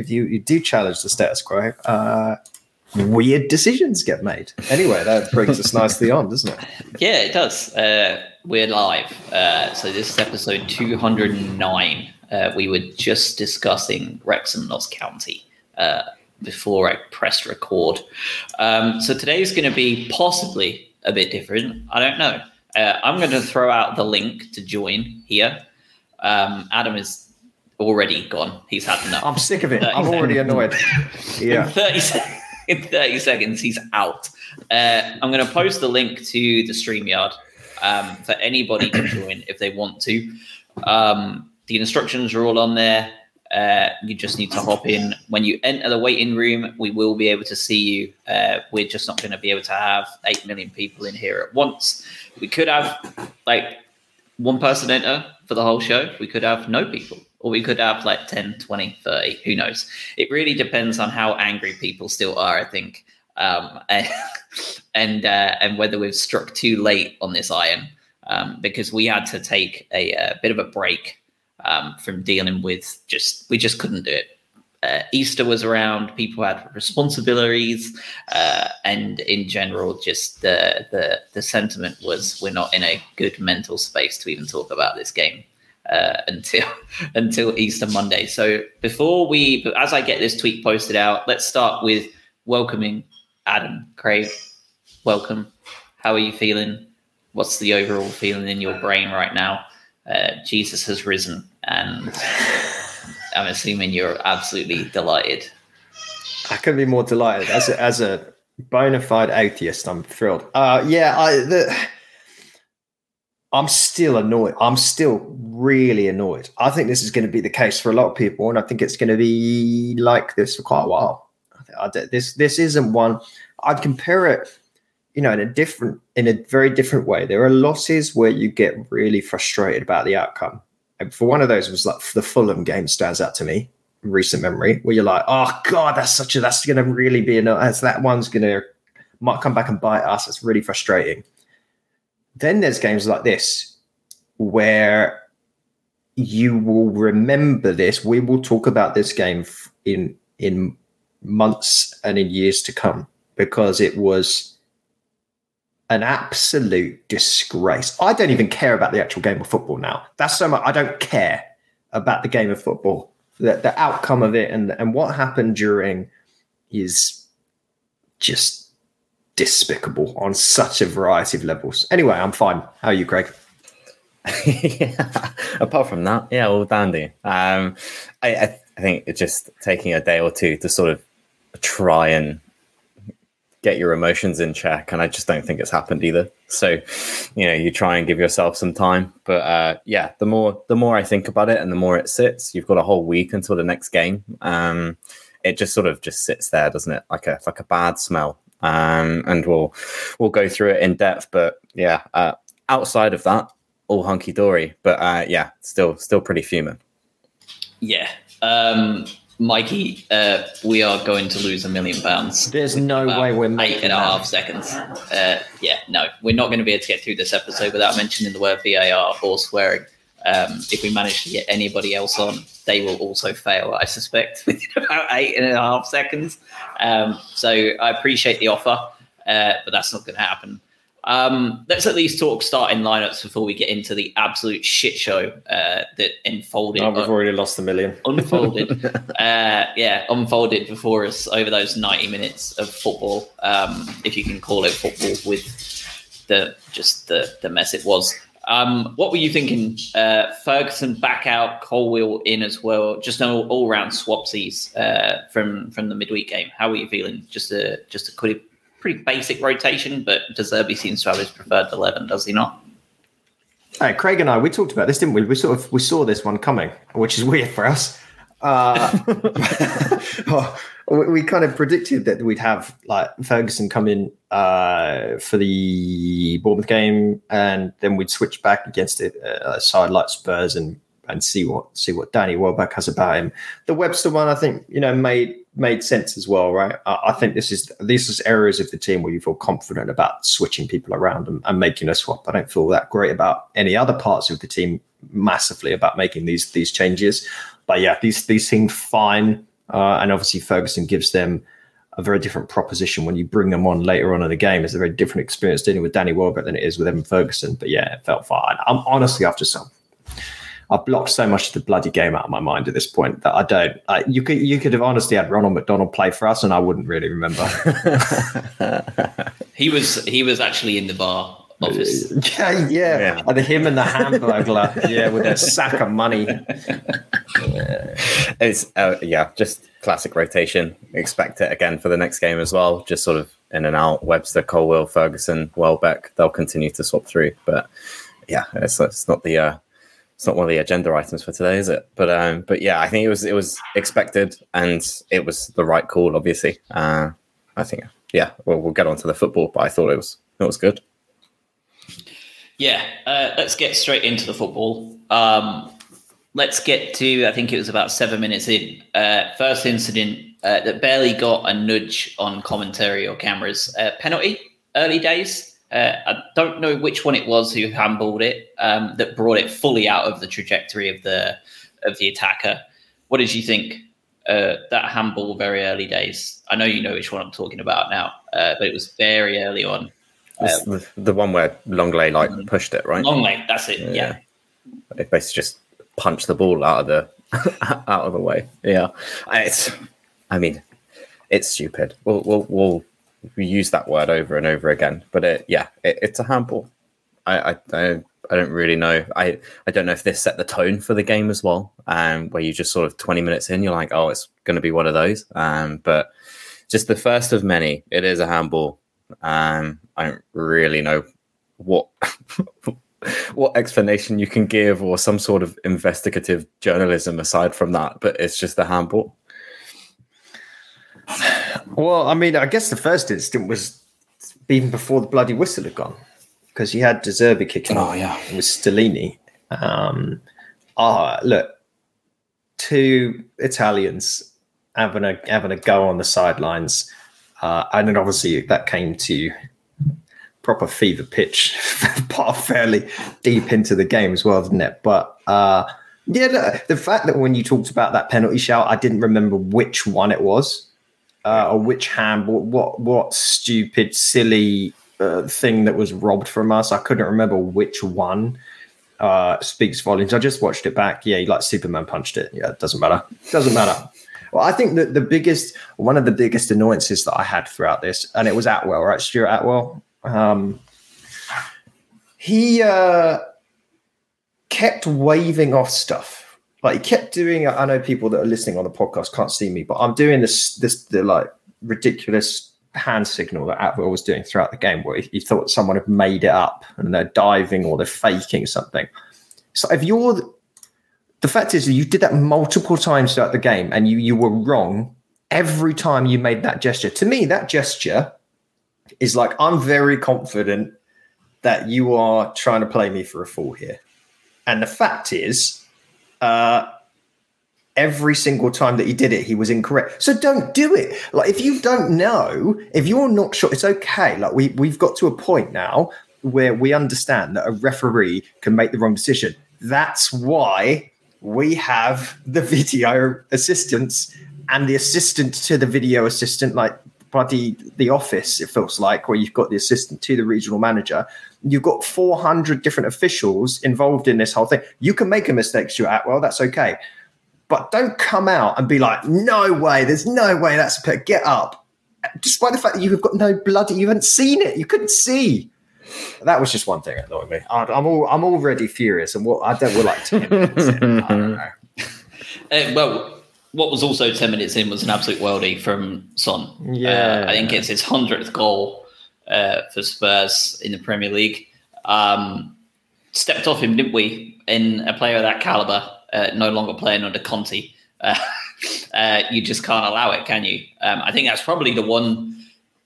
if you, you do challenge the status quo, uh, weird decisions get made. Anyway, that brings us nicely on, doesn't it? Yeah, it does. Uh, we're live. Uh, so this is episode 209. Uh, we were just discussing Wrexham Notts County uh, before I pressed record. Um, so today's going to be possibly a bit different. I don't know. Uh, I'm going to throw out the link to join here. Um, Adam is already gone. He's had enough. I'm sick of it. I'm already annoyed. Yeah. In 30, se- in 30 seconds, he's out. Uh, I'm going to post the link to the StreamYard um, for anybody to join if they want to. Um, the instructions are all on there. Uh, you just need to hop in. When you enter the waiting room, we will be able to see you. Uh, we're just not going to be able to have 8 million people in here at once. We could have like one person enter for the whole show. We could have no people, or we could have like 10, 20, 30. Who knows? It really depends on how angry people still are, I think. Um, and and, uh, and whether we've struck too late on this iron um, because we had to take a, a bit of a break um, from dealing with just we just couldn't do it. Uh, Easter was around, people had responsibilities, uh, and in general, just the, the the sentiment was we're not in a good mental space to even talk about this game uh, until until Easter Monday. So before we, as I get this tweet posted out, let's start with welcoming Adam Craig. Welcome. How are you feeling? What's the overall feeling in your brain right now? Uh, Jesus has risen, and I'm assuming you're absolutely delighted. I couldn't be more delighted as a, as a bona fide atheist. I'm thrilled. Uh, yeah, I the, I'm still annoyed. I'm still really annoyed. I think this is going to be the case for a lot of people, and I think it's going to be like this for quite a while. I, I, this this isn't one. I'd compare it you know, in a different, in a very different way. There are losses where you get really frustrated about the outcome. And for one of those was like the Fulham game stands out to me, recent memory, where you're like, oh god, that's such a that's going to really be enough. That's that one's going to might come back and bite us. It's really frustrating. Then there's games like this where you will remember this. We will talk about this game in in months and in years to come because it was an absolute disgrace. I don't even care about the actual game of football now. That's so much. I don't care about the game of football. The, the outcome of it and and what happened during is just despicable on such a variety of levels. Anyway, I'm fine. How are you, Craig? yeah. Apart from that, yeah, all dandy. Um, I, I, I think it's just taking a day or two to sort of try and get your emotions in check and i just don't think it's happened either so you know you try and give yourself some time but uh, yeah the more the more i think about it and the more it sits you've got a whole week until the next game um, it just sort of just sits there doesn't it like a like a bad smell um, and we'll we'll go through it in depth but yeah uh, outside of that all hunky-dory but uh, yeah still still pretty fuming yeah um Mikey, uh, we are going to lose a million pounds. There's no way we're making eight and a half seconds. Uh, yeah, no, we're not going to be able to get through this episode without mentioning the word VAR or swearing. Um, if we manage to get anybody else on, they will also fail, I suspect, within about eight and a half seconds. Um, so I appreciate the offer, uh, but that's not going to happen. Um, let's at least talk starting lineups before we get into the absolute shit show uh, that unfolded. Oh, we've already lost a million. Unfolded, uh, yeah, unfolded before us over those ninety minutes of football, um, if you can call it football, with the just the the mess it was. Um, what were you thinking? Uh, Ferguson back out, Colwill in as well. Just an all round swapsies uh, from from the midweek game. How were you feeling? Just a just a quick pretty basic rotation, but De Zerbi seems to have his preferred eleven, does he not? Hey, Craig and I, we talked about this, didn't we? We sort of we saw this one coming, which is weird for us. Uh, we, we kind of predicted that we'd have like Ferguson come in uh, for the Bournemouth game, and then we'd switch back against it, uh, a side like Spurs and and see what see what Danny Welbeck has about him. The Webster one, I think, you know, made made sense as well, right? I, I think this is this is areas of the team where you feel confident about switching people around and, and, making a swap. I don't feel that great about any other parts of the team massively about making these these changes. But yeah, these these seem fine. Uh, and obviously Ferguson gives them a very different proposition when you bring them on later on in the game. It's a very different experience dealing with Danny Welbeck than it is with Evan Ferguson. But yeah, it felt fine. I'm honestly after some. I've blocked so much of the bloody game out of my mind at this point that I don't. I, you could you could have honestly had Ronald McDonald play for us, and I wouldn't really remember. he was he was actually in the VAR office. Yeah, yeah. yeah. And him and the Hamburglar, yeah, with their sack of money. Yeah. It's uh, yeah, just classic rotation. Expect it again for the next game as well. Just sort of in and out. Webster, Colwill, Ferguson, Welbeck. They'll continue to swap through, but yeah, it's, it's not the uh, it's not one of the agenda items for today, is it? But um, but yeah, I think it was it was expected and it was the right call. Obviously, uh, I think yeah. Well, we'll get on to the football, but I thought it was it was good. Yeah, uh, let's get straight into the football. Um, let's get to, I think it was about seven minutes in. Uh, first incident uh, that barely got a nudge on commentary or cameras. Uh, penalty, early days. Uh, I don't know which one it was who handballed it um, that brought it fully out of the trajectory of the of the attacker. What did you think? Uh, that handball very early days. I know you know which one I'm talking about now, but it was very early on. Um, the, the, one where Lenglet like mm-hmm. pushed it, right? Lenglet, that's it. Yeah. yeah. It basically just punched the ball out of the out of the way. Yeah. It's I mean, it's stupid. We'll we'll, we'll we use that word over and over again, but it yeah, it, it's a handball. I, I don't I don't really know. I, I don't know if this set the tone for the game as well. Um, where you just sort of twenty minutes in, you're like, oh, it's going to be one of those. Um, but just the first of many, it is a handball. Um, I don't really know what what explanation you can give or some sort of investigative journalism aside from that, but it's just a handball. Well, I mean, I guess the first instant was even before the bloody whistle had gone because you had De Zerbi kicking oh, yeah. with Stellini. Um, ah, look, two Italians having a having a go on the sidelines uh, and then obviously that came to proper fever pitch, part fairly deep into the game as well, didn't it? But uh, yeah, the fact that when you talked about that penalty shout, I didn't remember which one it was uh, or which hand, what, what, stupid, silly uh, thing that was robbed from us. I couldn't remember which one. Uh, speaks volumes. I just watched it back. Yeah, like Superman punched it. Yeah, it doesn't matter. Doesn't matter. Well, I think that the biggest, one of the biggest annoyances that I had throughout this, and it was Atwell, right? Stuart Atwell. Um, he uh, kept waving off stuff. Like he kept doing. I know people that are listening on the podcast can't see me, but I'm doing this this the like ridiculous hand signal that Atwell was doing throughout the game, where he, he thought someone had made it up and they're diving or they're faking something. So if you're the fact is you did that multiple times throughout the game and you you were wrong every time you made that gesture. To me, that gesture is like I'm very confident that you are trying to play me for a fool here. And the fact is, uh, every single time that he did it, he was incorrect. So don't do it. Like if you don't know, if you're not sure, it's okay. Like we we've got to a point now where we understand that a referee can make the wrong decision. That's why we have the video assistants and the assistant to the video assistant, like bloody the office, it feels like, where you've got the assistant to the regional manager. You've got 400 different officials involved in this whole thing. You can make a mistake, Stuart Atwell, that's okay. But don't come out and be like, no way, there's no way that's a put. Get up. Despite the fact that you have got no bloody, you haven't seen it, you couldn't see. That was just one thing that annoyed me. I'm all I'm already furious, and what I don't will like. I don't know. Uh, well, what was also ten minutes in was an absolute worldie from Son. Yeah, uh, I think it's his hundredth goal uh, for Spurs in the Premier League. Um, stepped off him, didn't we? In a player of that caliber, uh, no longer playing under Conte. Uh, uh, you just can't allow it, can you? Um, I think that's probably the one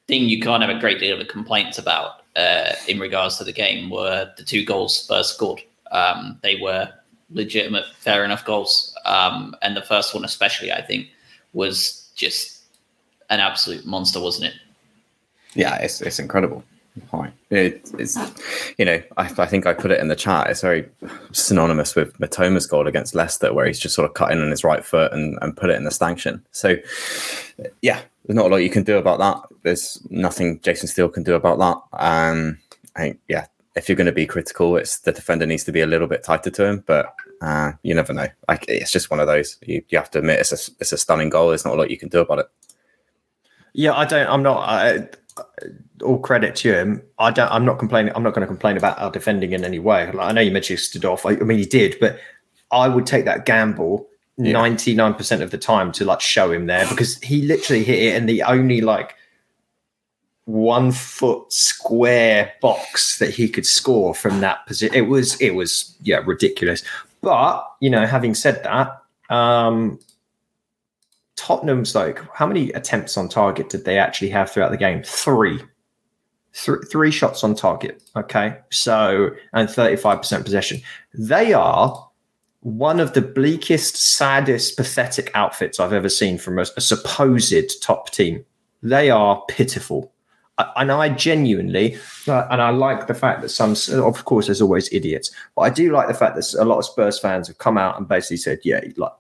thing you can't have a great deal of complaints about uh, in regards to the game were the two goals Spurs scored. Um, they were legitimate, fair enough goals. Um, and the first one, especially, I think, was just an absolute monster, wasn't it? Yeah, it's, it's incredible. It, it's, you know, I, I, think I put it in the chat. It's very synonymous with Mitoma's goal against Leicester, where he's just sort of cutting on his right foot and, and put it in the stanchion. So, yeah, there's not a lot you can do about that. There's nothing Jason Steele can do about that. Um, I think, yeah, if you're going to be critical, it's the defender needs to be a little bit tighter to him, but uh, you never know. Like, it's just one of those. You, you have to admit it's a, it's a stunning goal. There's not a lot you can do about it. Yeah, I don't. I'm not. I, all credit to him. I don't. I'm not complaining. I'm not going to complain about our defending in any way. Like, I know you mentioned stood off. I, I, mean, he did, but I would take that gamble ninety nine percent of the time to like show him there because he literally hit it in the only like one foot square box that he could score from that position. It was it was yeah ridiculous. But you know, having said that, um, Tottenham's like, how many attempts on target did they actually have throughout the game? Three. Th- three shots on target. Okay. So, and 35% possession. They are one of the bleakest, saddest, pathetic outfits I've ever seen from a, a supposed top team. They are pitiful. I, and I genuinely, and I like the fact that some, of course, there's always idiots, but I do like the fact that a lot of Spurs fans have come out and basically said, yeah, like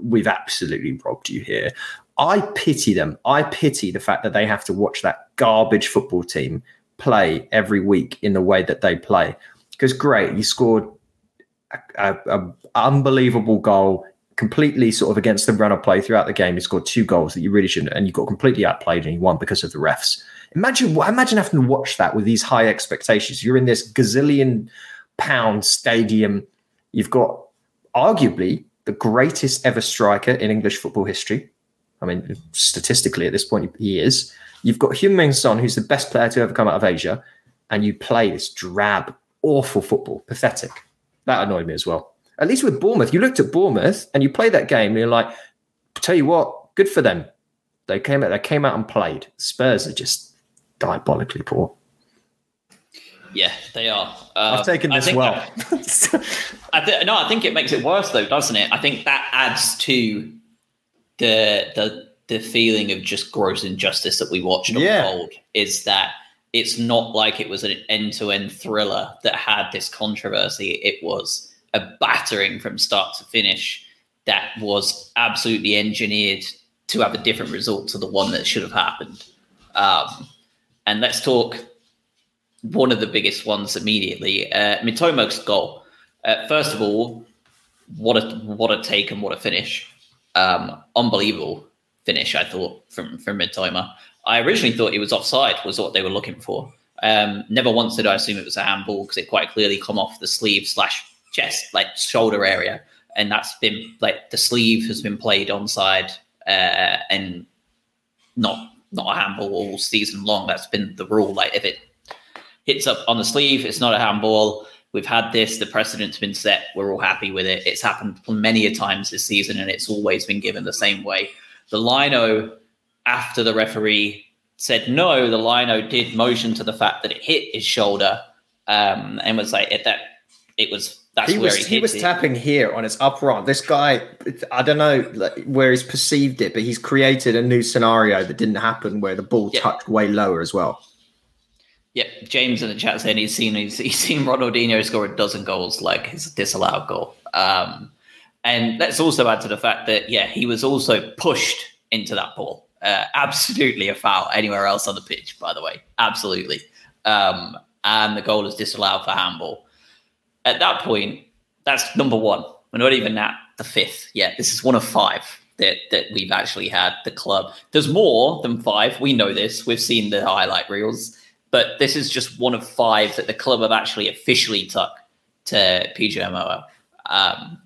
we've absolutely robbed you here. I pity them. I pity the fact that they have to watch that garbage football team play every week in the way that they play. Because great, you scored a, a, a unbelievable goal, completely sort of against the run of play throughout the game. You scored two goals that you really shouldn't, and you got completely outplayed and you won because of the refs. Imagine, imagine having to watch that with these high expectations. You're in this gazillion pound stadium. You've got arguably the greatest ever striker in English football history. I mean, statistically at this point, he is. You've got Heung-min Son, who's the best player to ever come out of Asia, and you play this drab, awful football, pathetic. That annoyed me as well. At least with Bournemouth, you looked at Bournemouth and you play that game, and you're like, tell you what, good for them. They came out, they came out and played. Spurs are just diabolically poor. Yeah, they are. Uh, I've taken this well. I th- no, I think it makes it worse though, doesn't it? I think that adds to the the the feeling of just gross injustice that we watched yeah. unfold. Is that it's not like it was an end to end thriller that had this controversy. It was a battering from start to finish that was absolutely engineered to have a different result to the one that should have happened. Um, and let's talk one of the biggest ones immediately. Uh, Mitoma's goal. Uh, first of all, what a what a take and what a finish! Um, unbelievable finish. I thought from from Mitoma. I originally thought it was offside. Was what they were looking for. Um, never once did I assume it was a handball because it quite clearly come off the sleeve slash chest, like shoulder area, and that's been like the sleeve has been played onside uh, and not not a handball all season long. That's been the rule. Like if it hits up on the sleeve. It's not a handball. We've had this. The precedent's been set. We're all happy with it. It's happened many a times this season, and it's always been given the same way. The lino, after the referee said no, the lino did motion to the fact that it hit his shoulder, um, and was like it, that it was. That's he where was, he, he was it. tapping here on his upper arm. This guy, I don't know like, where he's perceived it, but he's created a new scenario that didn't happen where the ball yeah. touched way lower as well. Yep, James in the chat saying he's seen he's, he's seen Ronaldinho score a dozen goals like his disallowed goal. Um, and let's also add to the fact that yeah, he was also pushed into that ball. Uh, absolutely a foul anywhere else on the pitch, by the way. Absolutely. Um, and the goal is disallowed for handball. At that point, that's number one. We're not even at the fifth yet. This is one of five that that we've actually had the club. There's more than five. We know this. We've seen the highlight reels but this is just one of five that the club have actually officially took to PGMO. Um,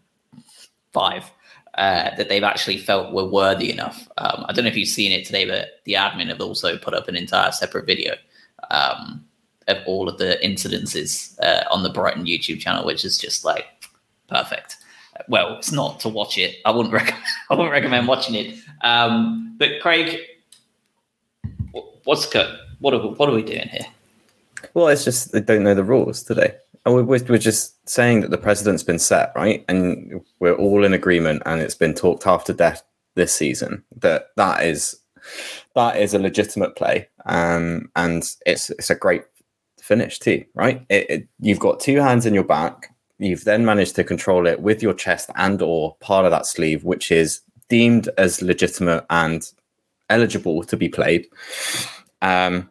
five uh, that they've actually felt were worthy enough. Um, I don't know if you've seen it today, but the admin have also put up an entire separate video um, of all of the incidences uh, on the Brighton YouTube channel, which is just like perfect. Well, it's not to watch it. I wouldn't recommend. I wouldn't recommend watching it. Um, but Craig, what's good? what are we, what are we doing here? Well, it's just they don't know the rules today. And we're, we're just saying that the precedent's been set, right? And we're all in agreement, and it's been talked half to death this season that that is that is a legitimate play, um, and it's it's a great finish too, right? It, it, you've got two hands in your back. You've then managed to control it with your chest and or part of that sleeve, which is deemed as legitimate and eligible to be played. Um,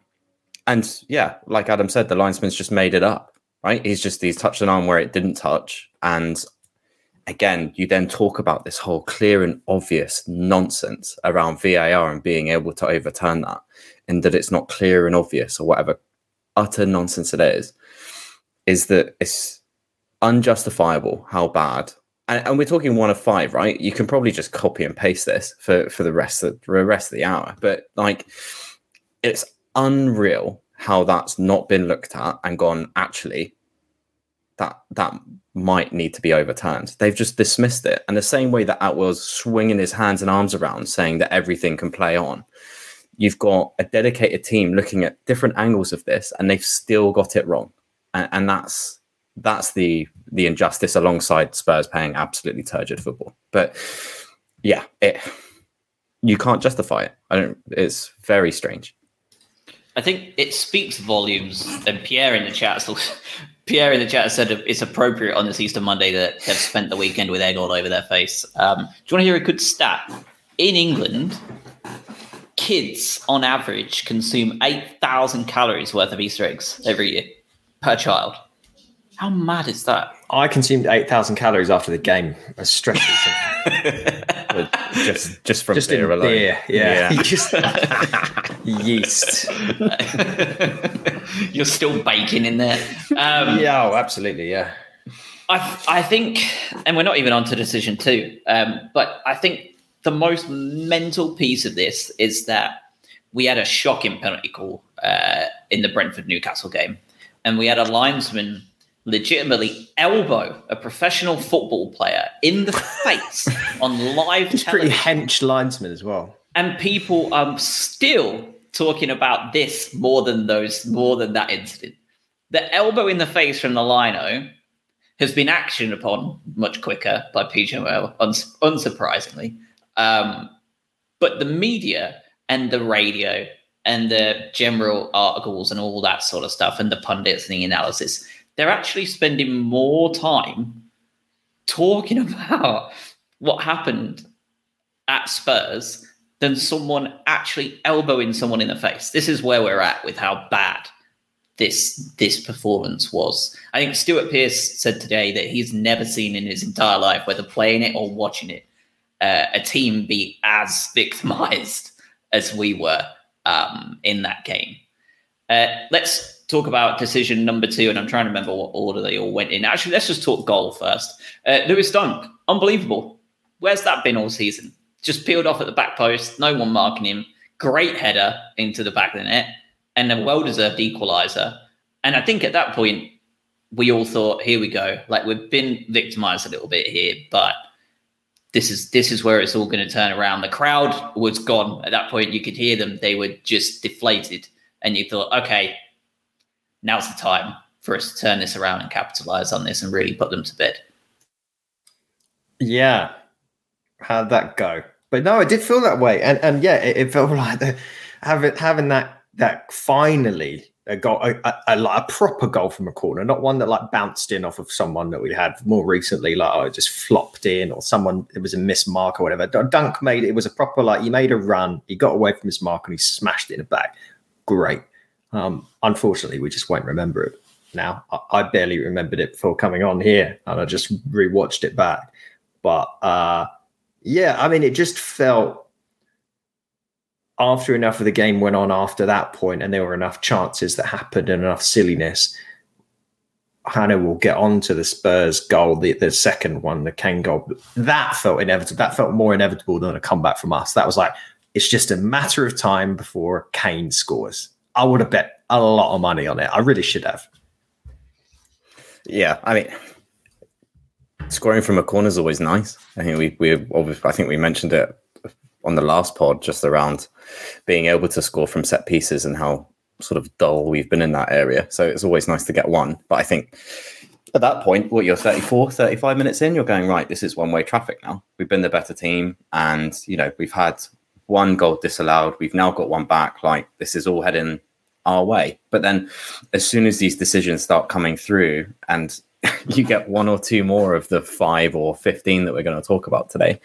and yeah, like Adam said, the linesman's just made it up, right? He's just he's touched an arm where it didn't touch, and again, you then talk about this whole clear and obvious nonsense around VAR and being able to overturn that, and that it's not clear and obvious or whatever utter nonsense it is, is that it's unjustifiable how bad. And, and, we're talking one of five, right? You can probably just copy and paste this for for the rest of the rest of the hour, but like, it's unreal how that's not been looked at and gone. Actually, that that might need to be overturned. They've just dismissed it, and the same way that Atwell's swinging his hands and arms around, saying that everything can play on. You've got a dedicated team looking at different angles of this, and they've still got it wrong, and, and that's that's the the injustice alongside Spurs paying absolutely turgid football. But yeah, it you can't justify it. I don't. It's very strange. I think it speaks volumes. And Pierre in the chat, so Pierre in the chat said it's appropriate on this Easter Monday that they've spent the weekend with egg all over their face. Um, do you want to hear a good stat? In England, kids on average consume eight thousand calories worth of Easter eggs every year per child. How mad is that? I consumed eight thousand calories after the game. A stretch. just just from just beer alone. Beer, yeah. yeah. just yeast. You're still baking in there. Um, yeah, oh, absolutely, yeah. I I think, and we're not even on to decision two, um, but I think the most mental piece of this is that we had a shocking penalty call uh, in the Brentford Newcastle game, and we had a linesman legitimately elbow a professional football player in the face on live He's pretty hench linesman as well. And people are still talking about this more than those, more than that incident. The elbow in the face from the lino has been actioned upon much quicker by PGMOL, uns- unsurprisingly. Um, but the media and the radio and the general articles and all that sort of stuff and the pundits and the analysis they're actually spending more time talking about what happened at Spurs than someone actually elbowing someone in the face. This is where we're at with how bad this this performance was. I think Stuart Pearce said today that he's never seen in his entire life, whether playing it or watching it, uh, a team be as victimized as we were um, in that game. Uh, let's talk about decision number two, and I'm trying to remember what order they all went in. Actually, let's just talk goal first. Uh, Lewis Dunk, unbelievable. Where's that been all season? Just peeled off at the back post, no one marking him. Great header into the back of the net, and a well deserved equaliser. And I think at that point, we all thought, here we go. Like we've been victimized a little bit here, but this is this is where it's all going to turn around. The crowd was gone at that point. You could hear them; they were just deflated, and you thought, okay, now's the time for us to turn this around and capitalize on this and really put them to bed. Yeah. How'd that go? But no, it did feel that way. And and yeah, it, it felt like the, having having that that finally a goal, a, a, a, proper goal from a corner, not one that like bounced in off of someone that we had more recently, like oh, it just flopped in or someone it was a miss mark or whatever. Dunk made it, it was a proper like he made a run, he got away from his mark and he smashed it in the back. Great. Um, unfortunately, we just won't remember it now. I, I, barely remembered it before coming on here, and I just rewatched it back. But uh, yeah, I mean, it just felt after enough of the game went on after that point, and there were enough chances that happened and enough silliness. Hannah will get on to the Spurs goal, the, the second one, the Kane goal. That felt inevitable. That felt more inevitable than a comeback from us. That was like, it's just a matter of time before Kane scores. I would have bet a lot of money on it. I really should have. Yeah, I mean, scoring from a corner is always nice. I think we we I think we mentioned it on the last pod just around being able to score from set pieces and how sort of dull we've been in that area. So it's always nice to get one. But I think at that point, what you're 34, 35 minutes in, you're going, right, this is one way traffic now. We've been the better team. And, you know, we've had one goal disallowed. We've now got one back. Like this is all heading our way. But then, as soon as these decisions start coming through, and you get one or two more of the five or 15 that we're going to talk about today,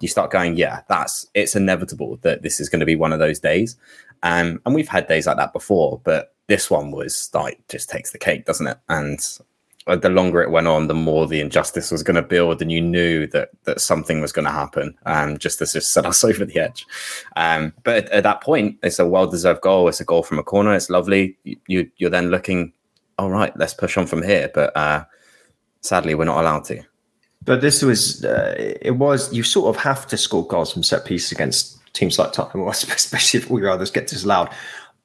you start going, yeah, that's it's inevitable that this is going to be one of those days. Um, and we've had days like that before, but this one was like just takes the cake, doesn't it? And uh, the longer it went on, the more the injustice was going to build, and you knew that that something was going to happen, um, just to just set us over the edge. Um, but at, at, that point, it's a well-deserved goal. It's a goal from a corner. It's lovely. You, you're then looking, all right, let's push on from here. But uh, sadly, we're not allowed to. But this was, uh, it was, you sort of have to score goals from set pieces against teams like Tottenham, especially if all your others get disallowed.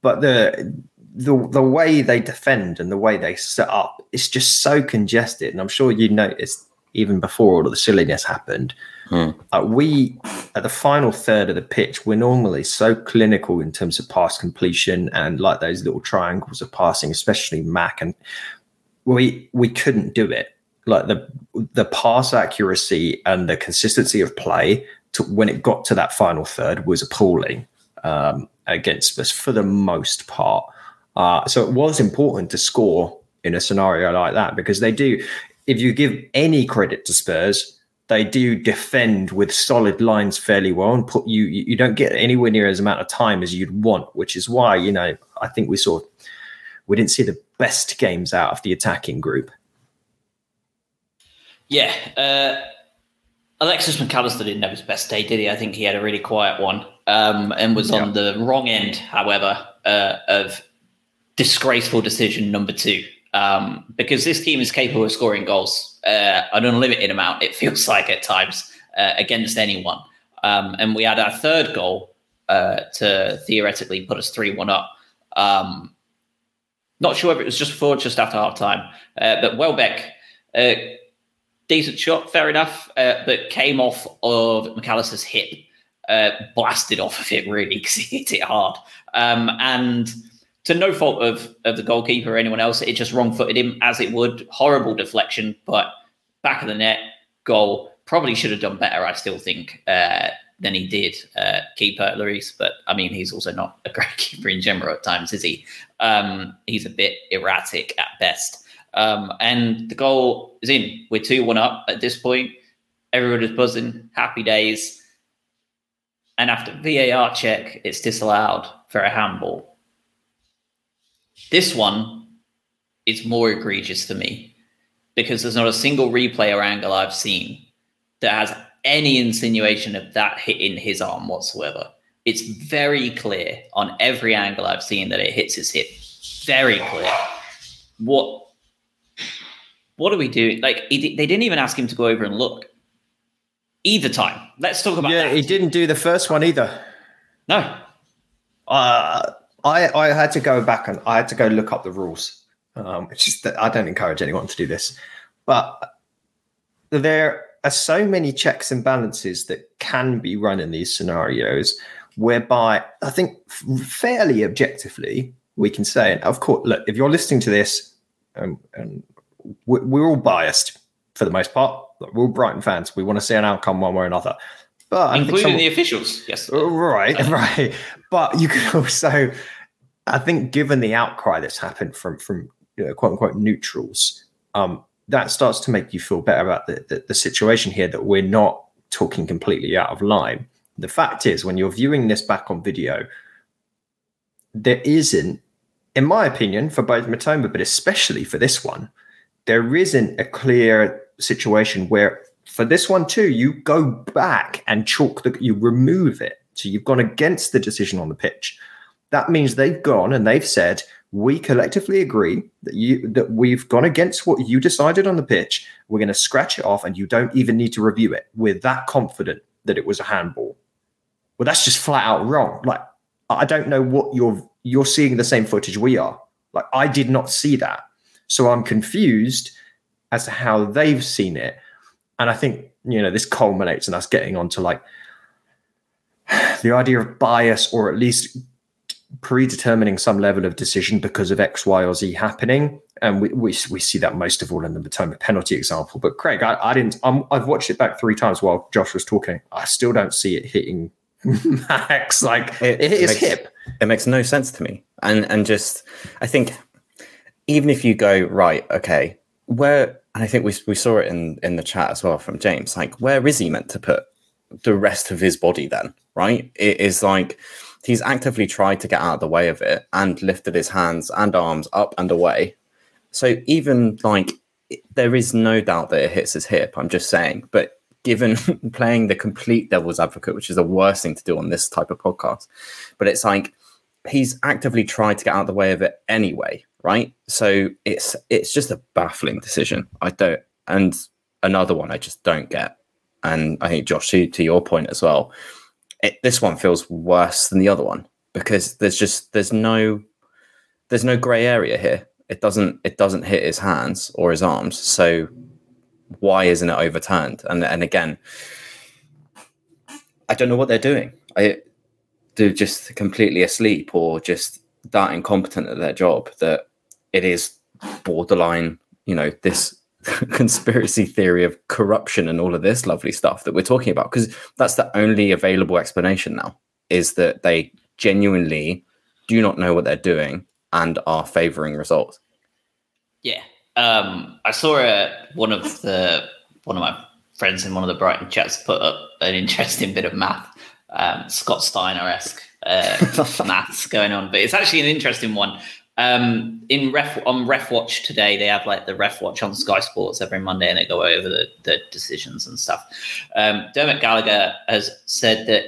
But the the the way they defend and the way they set up is just so congested. And I'm sure you noticed even before all of the silliness happened. Hmm. Uh, we at the final third of the pitch, we're normally so clinical in terms of pass completion and like those little triangles of passing, especially Mac, and we we couldn't do it. Like the the pass accuracy and the consistency of play to, when it got to that final third was appalling um, against us for the most part. Uh, so it was important to score in a scenario like that because they do. If you give any credit to Spurs, they do defend with solid lines fairly well and put you. You don't get anywhere near as amount of time as you'd want, which is why you know I think we saw we didn't see the best games out of the attacking group. Yeah. Uh, Alexis Mac Allister didn't have his best day, did he? I think he had a really quiet one um, and was yeah. on the wrong end, however, uh, of disgraceful decision number two. Um, because this team is capable of scoring goals uh, an unlimited amount, it feels like at times, uh, against anyone. Um, and we had our third goal uh, to theoretically put us 3 1 up. Um, not sure if it was just before just after half time. Uh, but Welbeck, uh, decent shot, fair enough, uh, but came off of Mac Allister's hip, blasted off of it really because he hit it hard. Um, and to no fault of of the goalkeeper or anyone else. It just wrong footed him as it would. Horrible deflection, but back of the net goal. Probably should have done better. I still think uh, than he did, uh, keeper Lloris. But I mean, he's also not a great keeper in general at times, is he? Um, he's a bit erratic at best. Um, and the goal is in. We're two one up at this point. Everybody's buzzing. Happy days. And after VAR check, it's disallowed for a handball. This one is more egregious for me because there's not a single replay or angle I've seen that has any insinuation of that hit in his arm whatsoever. It's very clear on every angle I've seen that it hits his hip. Very clear. What what do we do? Like he, they didn't even ask him to go over and look either time. Let's talk about. Yeah, that. he didn't do the first one either. No. Uh, I I had to go back and I had to go look up the rules. Um, it's just that I don't encourage anyone to do this, but there are so many checks and balances that can be run in these scenarios, whereby I think fairly objectively we can say, and of course, look, if you're listening to this, um, and we're all biased for the most part. We're all Brighton fans. We want to see an outcome one way or another. But including someone, the officials, yes. Right, right. But you could also, I think, given the outcry that's happened from from you know, quote unquote neutrals, um, that starts to make you feel better about the, the, the situation here. That we're not talking completely out of line. The fact is, when you're viewing this back on video, there isn't, in my opinion, for both Mitoma, but especially for this one, there isn't a clear situation where for this one too, you go back and chalk the, you remove it. So you've gone against the decision on the pitch. That means they've gone and they've said, we collectively agree that you that we've gone against what you decided on the pitch. We're going to scratch it off, and you don't even need to review it. We're that confident that it was a handball. Well, that's just flat out wrong. Like I don't know what you're you're seeing the same footage we are. Like I did not see that, so I'm confused as to how they've seen it. And I think, you know, this culminates in us getting onto like the idea of bias or at least predetermining some level of decision because of X, Y, or Z happening. And we, we, we see that most of all in the Mitoma penalty example. But Craig, I, I didn't, i have watched it back three times while Josh was talking. I still don't see it hitting Max. Like it, it hit makes, hip. it makes no sense to me. And and just I think even if you go right, okay, where and I think we we saw it in in the chat as well from James. Like, where is he meant to put the rest of his body then? Right? It is like he's actively tried to get out of the way of it and lifted his hands and arms up and away. So even like there is no doubt that it hits his hip. I'm just saying, but given playing the complete devil's advocate, which is the worst thing to do on this type of podcast, but it's like he's actively tried to get out of the way of it anyway, right? So it's it's just a baffling decision. I don't, and another one I just don't get. And I think Josh, to, to your point as well, it, this one feels worse than the other one because there's just there's no there's no grey area here. It doesn't it doesn't hit his hands or his arms. So why isn't it overturned? And and again, I don't know what they're doing. I they're just completely asleep or just that incompetent at their job that it is borderline, you know, this conspiracy theory of corruption and all of this lovely stuff that we're talking about because that's the only available explanation now is that they genuinely do not know what they're doing and are favoring results. Yeah. Um, I saw a, one of the one of my friends in one of the Brighton chats put up an interesting bit of math, um, Scott Steiner esque uh, maths going on, but it's actually an interesting one. Um, in ref on Ref Watch today, they have like the Ref Watch on Sky Sports every Monday, and they go over the, the decisions and stuff. Um, Dermot Gallagher has said that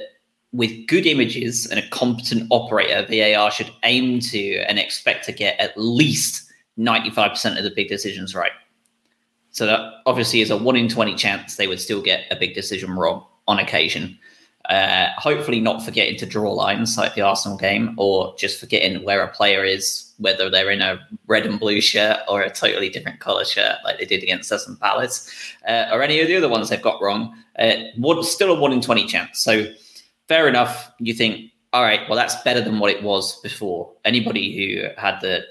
with good images and a competent operator, VAR should aim to and expect to get at least 95% of the big decisions right. So that obviously is a one in 20 chance they would still get a big decision wrong on occasion. Uh, hopefully, not forgetting to draw lines like the Arsenal game, or just forgetting where a player is, whether they're in a red and blue shirt or a totally different color shirt, like they did against Crystal Palace, uh, or any of the other ones they've got wrong. Uh, still a one in twenty chance. So, fair enough. You think, all right, well, that's better than what it was before. Anybody who had the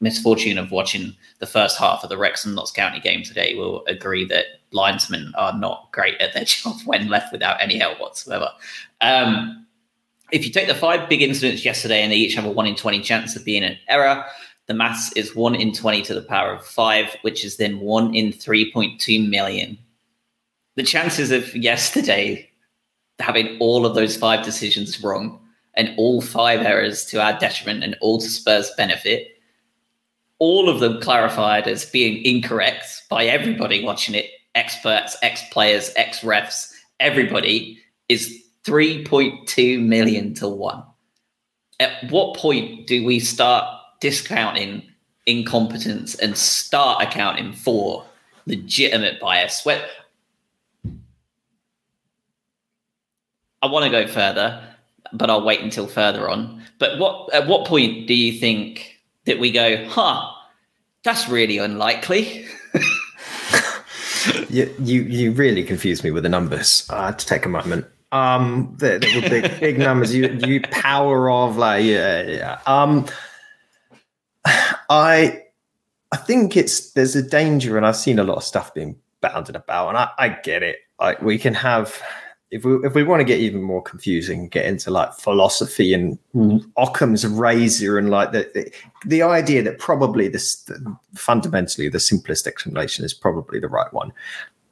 misfortune of watching the first half of the Wrexham Notts County game today will agree that linesmen are not great at their job when left without any help whatsoever. Um, if you take the five big incidents yesterday and they each have a one in 20 chance of being an error, the maths is one in 20 to the power of five, which is then one in 3.2 million. The chances of yesterday having all of those five decisions wrong and all five errors to our detriment and all to Spurs' benefit all of them clarified as being incorrect by everybody watching it experts, ex players, ex refs, everybody is 3.2 million to one. At what point do we start discounting incompetence and start accounting for legitimate bias? Where I want to go further, but I'll wait until further on. But what at what point do you think that we go, huh, that's really unlikely. you, you you really confuse me with the numbers. I had to take a moment. Um, there, there were big big numbers. You you power of like yeah yeah. Um, I I think it's there's a danger, and I've seen a lot of stuff being bounded about, and I, I get it. Like we can have if we if we want to get even more confusing, get into like philosophy and Occam's razor and like the the, the idea that probably this the, fundamentally the simplest explanation is probably the right one.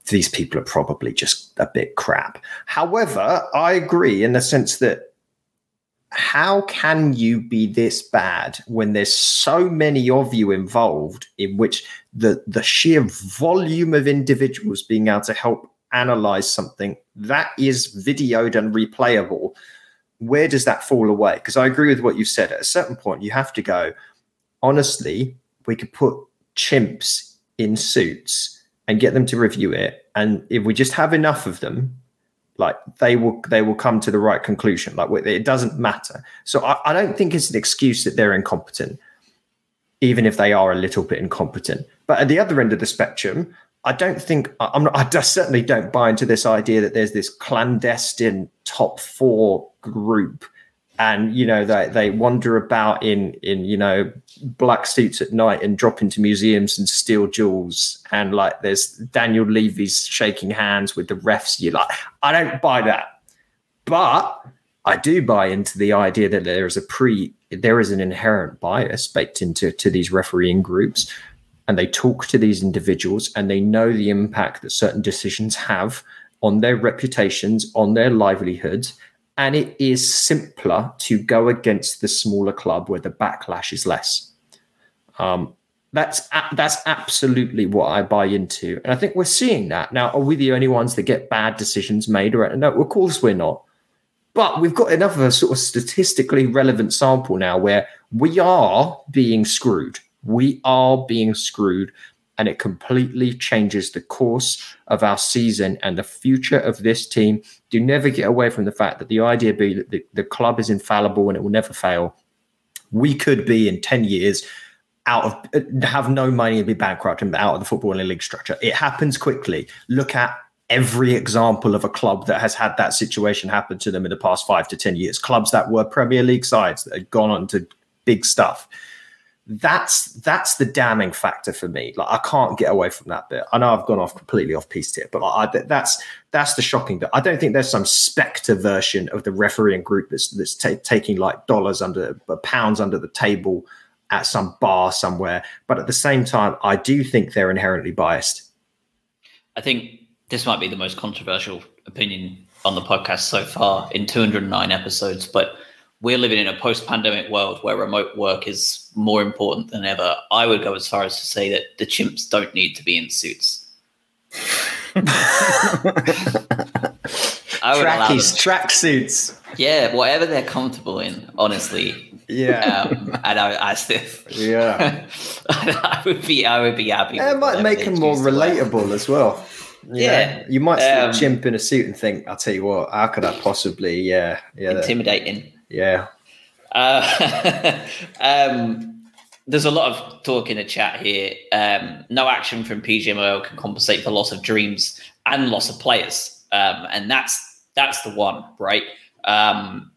These people are probably just a bit crap. However, I agree in the sense that how can you be this bad when there's so many of you involved in which the the sheer volume of individuals being able to help analyze something that is videoed and replayable, where does that fall away? Because I agree with what you said. At a certain point, you have to go, honestly, we could put chimps in suits and get them to review it. And if we just have enough of them, like they will they will come to the right conclusion. Like it doesn't matter. So I, I don't think it's an excuse that they're incompetent, even if they are a little bit incompetent. But at the other end of the spectrum, I don't think I'm not, I certainly don't buy into this idea that there's this clandestine top four group and you know they they wander about in in you know black suits at night and drop into museums and steal jewels. And like there's Daniel Levy's shaking hands with the refs. You like I don't buy that. But I do buy into the idea that there is a pre, there is an inherent bias baked into to these refereeing groups, and they talk to these individuals and they know the impact that certain decisions have on their reputations, on their livelihoods, and it is simpler to go against the smaller club where the backlash is less. Um, that's that's absolutely what I buy into, and I think we're seeing that now. Are we the only ones that get bad decisions made? Or no, of course we're not. But we've got enough of a sort of statistically relevant sample now where we are being screwed. We are being screwed, and it completely changes the course of our season and the future of this team. Do never get away from the fact that the idea be that the, the club is infallible and it will never fail. We could be in 10 years out of uh, have no money and be bankrupt and out of the football and league structure. It happens quickly. Look at every example of a club that has had that situation happen to them in the past five to 10 years. Clubs that were Premier League sides that had gone on to big stuff. That's that's the damning factor for me. Like I can't get away from that bit. I know I've gone off completely off piece here, but I, that's that's the shocking bit. I don't think there's some spectre version of the refereeing group that's that's t- taking like dollars under uh, pounds under the table at some bar somewhere. But at the same time, I do think they're inherently biased. I think this might be the most controversial opinion on the podcast so far in 209 episodes, but we're living in a post pandemic world where remote work is more important than ever. I would go as far as to say that the chimps don't need to be in suits. Trackies, track suits. Yeah, whatever they're comfortable in, honestly. Yeah, um, and I, I still, yeah, I would be, I would be happy. it might make them more relatable as well. You yeah, you might see um, a chimp in a suit and think, "I'll tell you what, how could I possibly?" Yeah, yeah, intimidating. Yeah. Uh, um, there's a lot of talk in the chat here. Um, no action from PGMOL can compensate for loss of dreams and loss of players, um, and that's that's the one, right? Um,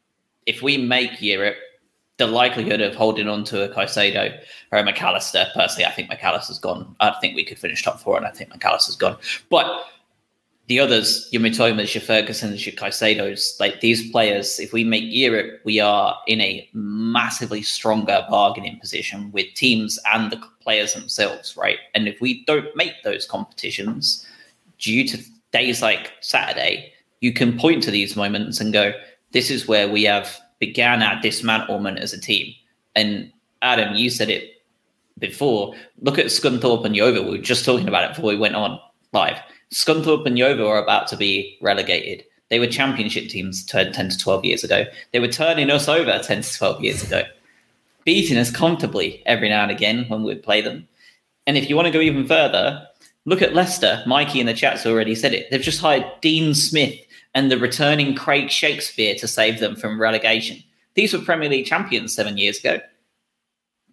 if we make Europe, the likelihood of holding on to a Caicedo or a Mac Allister, personally, I think Mac Allister's gone. I think we could finish top four, and I think Mac Allister's gone. But the others, your Mitomas, your Ferguson's, your Caicedos, like these players, if we make Europe, we are in a massively stronger bargaining position with teams and the players themselves, right? And if we don't make those competitions due to days like Saturday, you can point to these moments and go, this is where we have began our dismantlement as a team. And Adam, you said it before. Look at Scunthorpe and Yeovil. We were just talking about it before we went on live. Scunthorpe and Yeovil are about to be relegated. They were championship teams 10 to 12 years ago. They were turning us over 10 to 12 years ago, beating us comfortably every now and again when we'd play them. And if you want to go even further, look at Leicester. Mikey in the chat's already said it. They've just hired Dean Smith and the returning Craig Shakespeare to save them from relegation. These were Premier League champions seven years ago.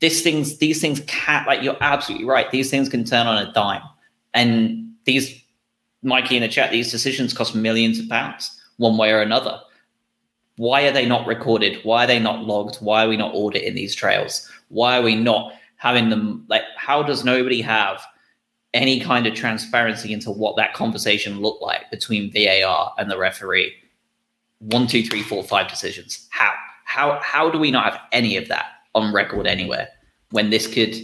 These things, these things can't like you're absolutely right. These things can turn on a dime. And these Mikey in the chat, these decisions cost millions of pounds, one way or another. Why are they not recorded? Why are they not logged? Why are we not auditing these trails? Why are we not having them like how does nobody have any kind of transparency into what that conversation looked like between VAR and the referee. One, two, three, four, five decisions. How? How how do we not have any of that on record anywhere when this could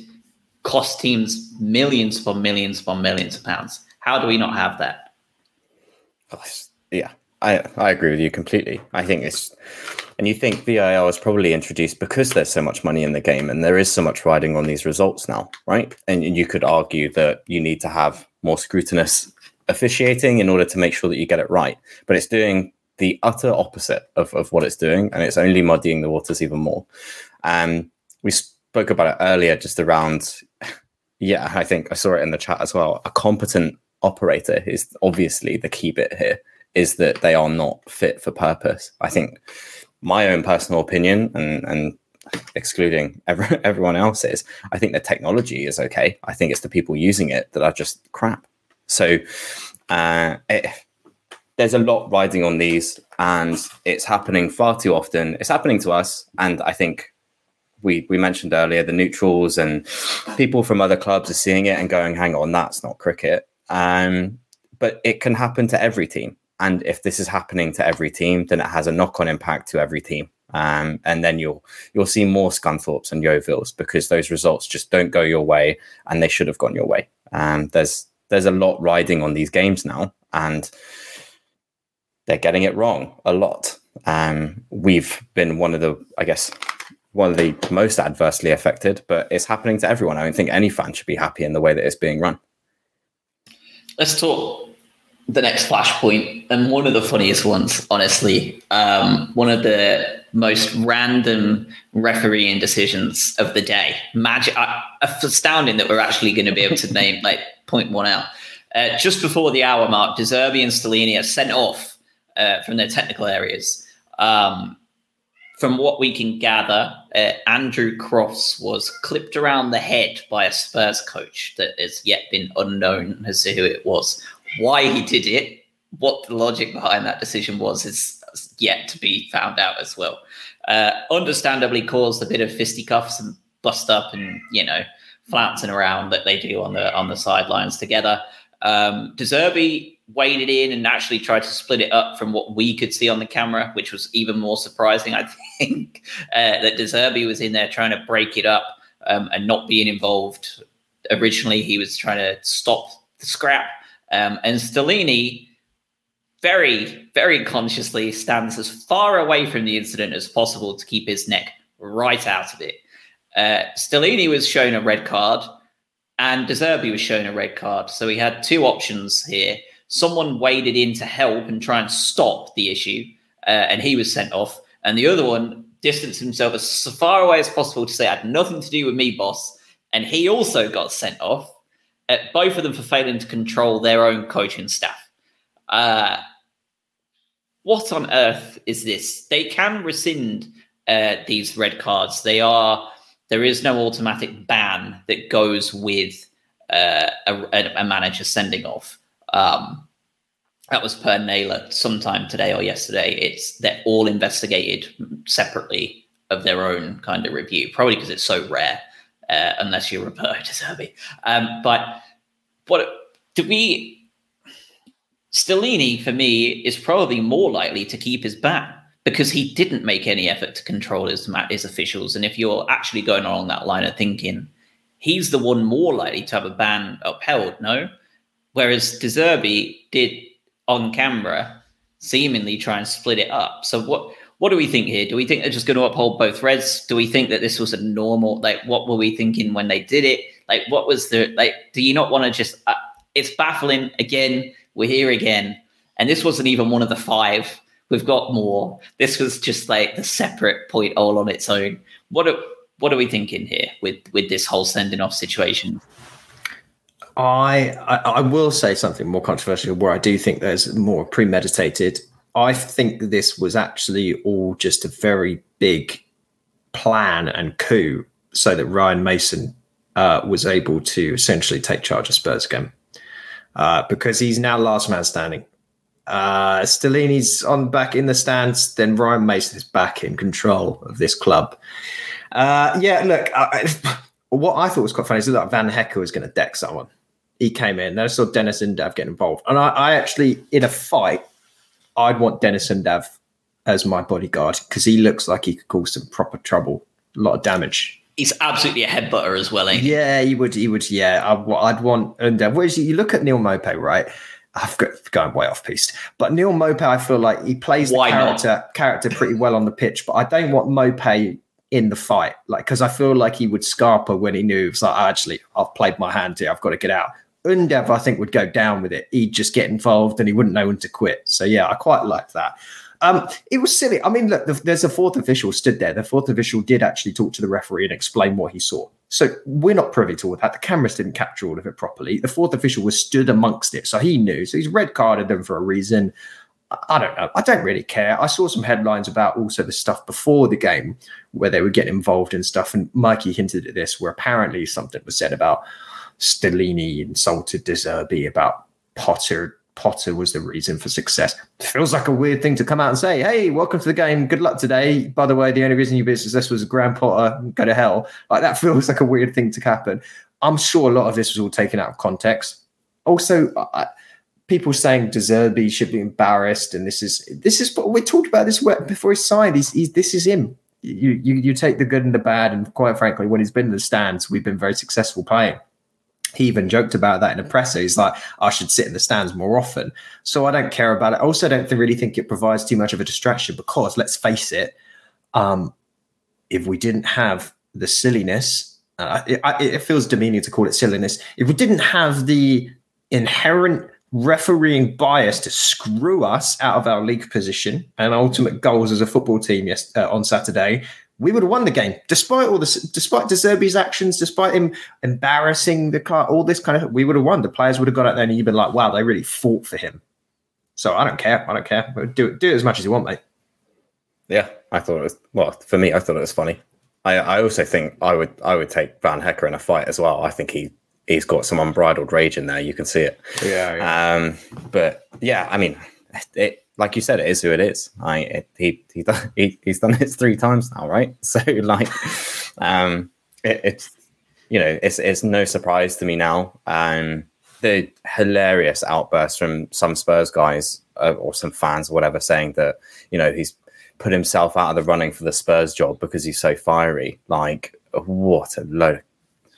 cost teams millions upon millions upon millions of pounds? How do we not have that? Yeah, I, I agree with you completely. I think it's, and you think VAR was probably introduced because there's so much money in the game and there is so much riding on these results now, right? And you could argue that you need to have more scrutinous officiating in order to make sure that you get it right. But it's doing the utter opposite of, of what it's doing and it's only muddying the waters even more. Um, we spoke about it earlier just around, yeah, I think I saw it in the chat as well. A competent operator is obviously the key bit here is that they are not fit for purpose. I think my own personal opinion and and excluding every, everyone else's, I think the technology is okay. I think it's the people using it that are just crap. So uh, it, there's a lot riding on these, and it's happening far too often. It's happening to us, and I think we we mentioned earlier the neutrals and people from other clubs are seeing it and going, "Hang on, that's not cricket." Um, but it can happen to every team And if this is happening to every team, then it has a knock-on impact to every team. Um, and then you'll you'll see more Scunthorpes and Yeovils because those results just don't go your way, and they should have gone your way. Um, there's there's a lot riding on these games now, and they're getting it wrong a lot. Um, we've been one of the, I guess, one of the most adversely affected, but it's happening to everyone. I don't think any fan should be happy in the way that it's being run. Let's talk the next flashpoint and one of the funniest ones, honestly. Um, one of the most random refereeing decisions of the day. Magic, uh, astounding that we're actually going to be able to name like point one out. Uh, just before the hour mark, De Zerbi and Stellini are sent off uh, from their technical areas. Um, from what we can gather, uh, Andrew Crofts was clipped around the head by a Spurs coach that has yet been unknown as to who it was. Why he did it, what the logic behind that decision was, is yet to be found out as well. Uh, understandably, caused a bit of fisticuffs and bust up and you know flouncing around that they do on the on the sidelines together. Um, De Zerbi waded in and actually tried to split it up from what we could see on the camera, which was even more surprising, I think, uh, that De Zerbi was in there trying to break it up um, and not being involved. Originally, he was trying to stop the scrap. Um, and Stellini very, very consciously stands as far away from the incident as possible to keep his neck right out of it. Uh, Stellini was shown a red card and De Zerbi was shown a red card. So he had two options here someone waded in to help and try and stop the issue, uh, and he was sent off. And the other one distanced himself as far away as possible to say, "I had nothing to do with me, boss." And he also got sent off. Uh, both of them for failing to control their own coaching staff. Uh, what on earth is this? They can rescind uh, these red cards. They are there is no automatic ban that goes with uh, a, a, manager sending off. Um, that was per Naylor sometime today or yesterday. It's they're all investigated separately of their own kind of review, probably because it's so rare, uh, unless you're Roberto De. Um, but what do we? Stellini, for me, is probably more likely to keep his ban because he didn't make any effort to control his his officials. And if you're actually going along that line of thinking, he's the one more likely to have a ban upheld. No, Whereas De Zerbi did on camera seemingly try and split it up. So what what do we think here? Do we think they're just going to uphold both reds? Do we think that this was a normal like what were we thinking when they did it? Like what was the like do you not want to just uh, it's baffling again. We're here again. And this wasn't even one of the five. We've got more. This was just like the separate point all on its own. What are, what are we thinking here with with this whole sending off situation? I, I, will say something more controversial where I do think there's more premeditated. I think this was actually all just a very big plan and coup so that Ryan Mason uh, was able to essentially take charge of Spurs again uh, because he's now last man standing. Uh, Stellini's on back in the stands, then Ryan Mason is back in control of this club. Uh, yeah, look, I, what I thought was quite funny is that Van Hecke was going to deck someone he came in. I saw Deniz Undav get involved, and I, I, actually, in a fight, I'd want Deniz Undav as my bodyguard because he looks like he could cause some proper trouble, a lot of damage. He's absolutely a headbutter as well? Yeah, he would. He would. Yeah, I, would want Undav. Whereas you look at Neal Maupay, right? I've got going way off piste, but Neal Maupay, I feel like he plays Why the character not? character pretty well on the pitch, but I don't want Maupay in the fight, like because I feel like he would scarper when he knew it's like ah, actually I've played my hand here, I've got to get out. Undav, I think, would go down with it. He'd just get involved and he wouldn't know when to quit. So, yeah, I quite like that. Um, it was silly. I mean, look, the, there's a fourth official stood there. The fourth official did actually talk to the referee and explain what he saw. So we're not privy to all that. The cameras didn't capture all of it properly. The fourth official was stood amongst it, so he knew. So he's red carded them for a reason. I don't know. I don't really care. I saw some headlines about also the stuff before the game where they would get involved in stuff, and Mikey hinted at this, where apparently something was said about Stellini insulted De Zerbi about Potter. Potter was the reason for success. Feels like a weird thing to come out and say, hey, welcome to the game. Good luck today. By the way, the only reason you be successful was Graham Potter. Go to hell. Like that feels like a weird thing to happen. I'm sure a lot of this was all taken out of context. Also, I, people saying De Zerbi should be embarrassed, and this is this is we talked about this before he signed. He's, he's this is him. You, you you take the good and the bad, and quite frankly, when he's been in the stands, we've been very successful playing. He even joked about that in a presser. He's like, I should sit in the stands more often. So I don't care about it. Also, I don't really think it provides too much of a distraction because let's face it, um, if we didn't have the silliness, uh, it, it feels demeaning to call it silliness. If we didn't have the inherent refereeing bias to screw us out of our league position and ultimate goals as a football team yes, uh, on Saturday, we would have won the game, despite all this, despite De Zerbi's actions, despite him embarrassing the car, all this kind of. We would have won. The players would have got out there, and you'd been like, "Wow, they really fought for him." So I don't care. I don't care. Do it. Do it as much as you want, mate. Yeah, I thought it was. Well, for me, I thought it was funny. I, I also think I would. I would take Van Hecke in a fight as well. I think he he's got some unbridled rage in there. You can see it. Yeah. yeah. Um, but yeah, I mean, it, like you said, it is who it is. I it, he he, he he's done it three times now, right? So like, um, it, it's you know, it's it's no surprise to me now. Um, the hilarious outburst from some Spurs guys uh, or some fans or whatever saying that you know he's put himself out of the running for the Spurs job because he's so fiery. Like, what a load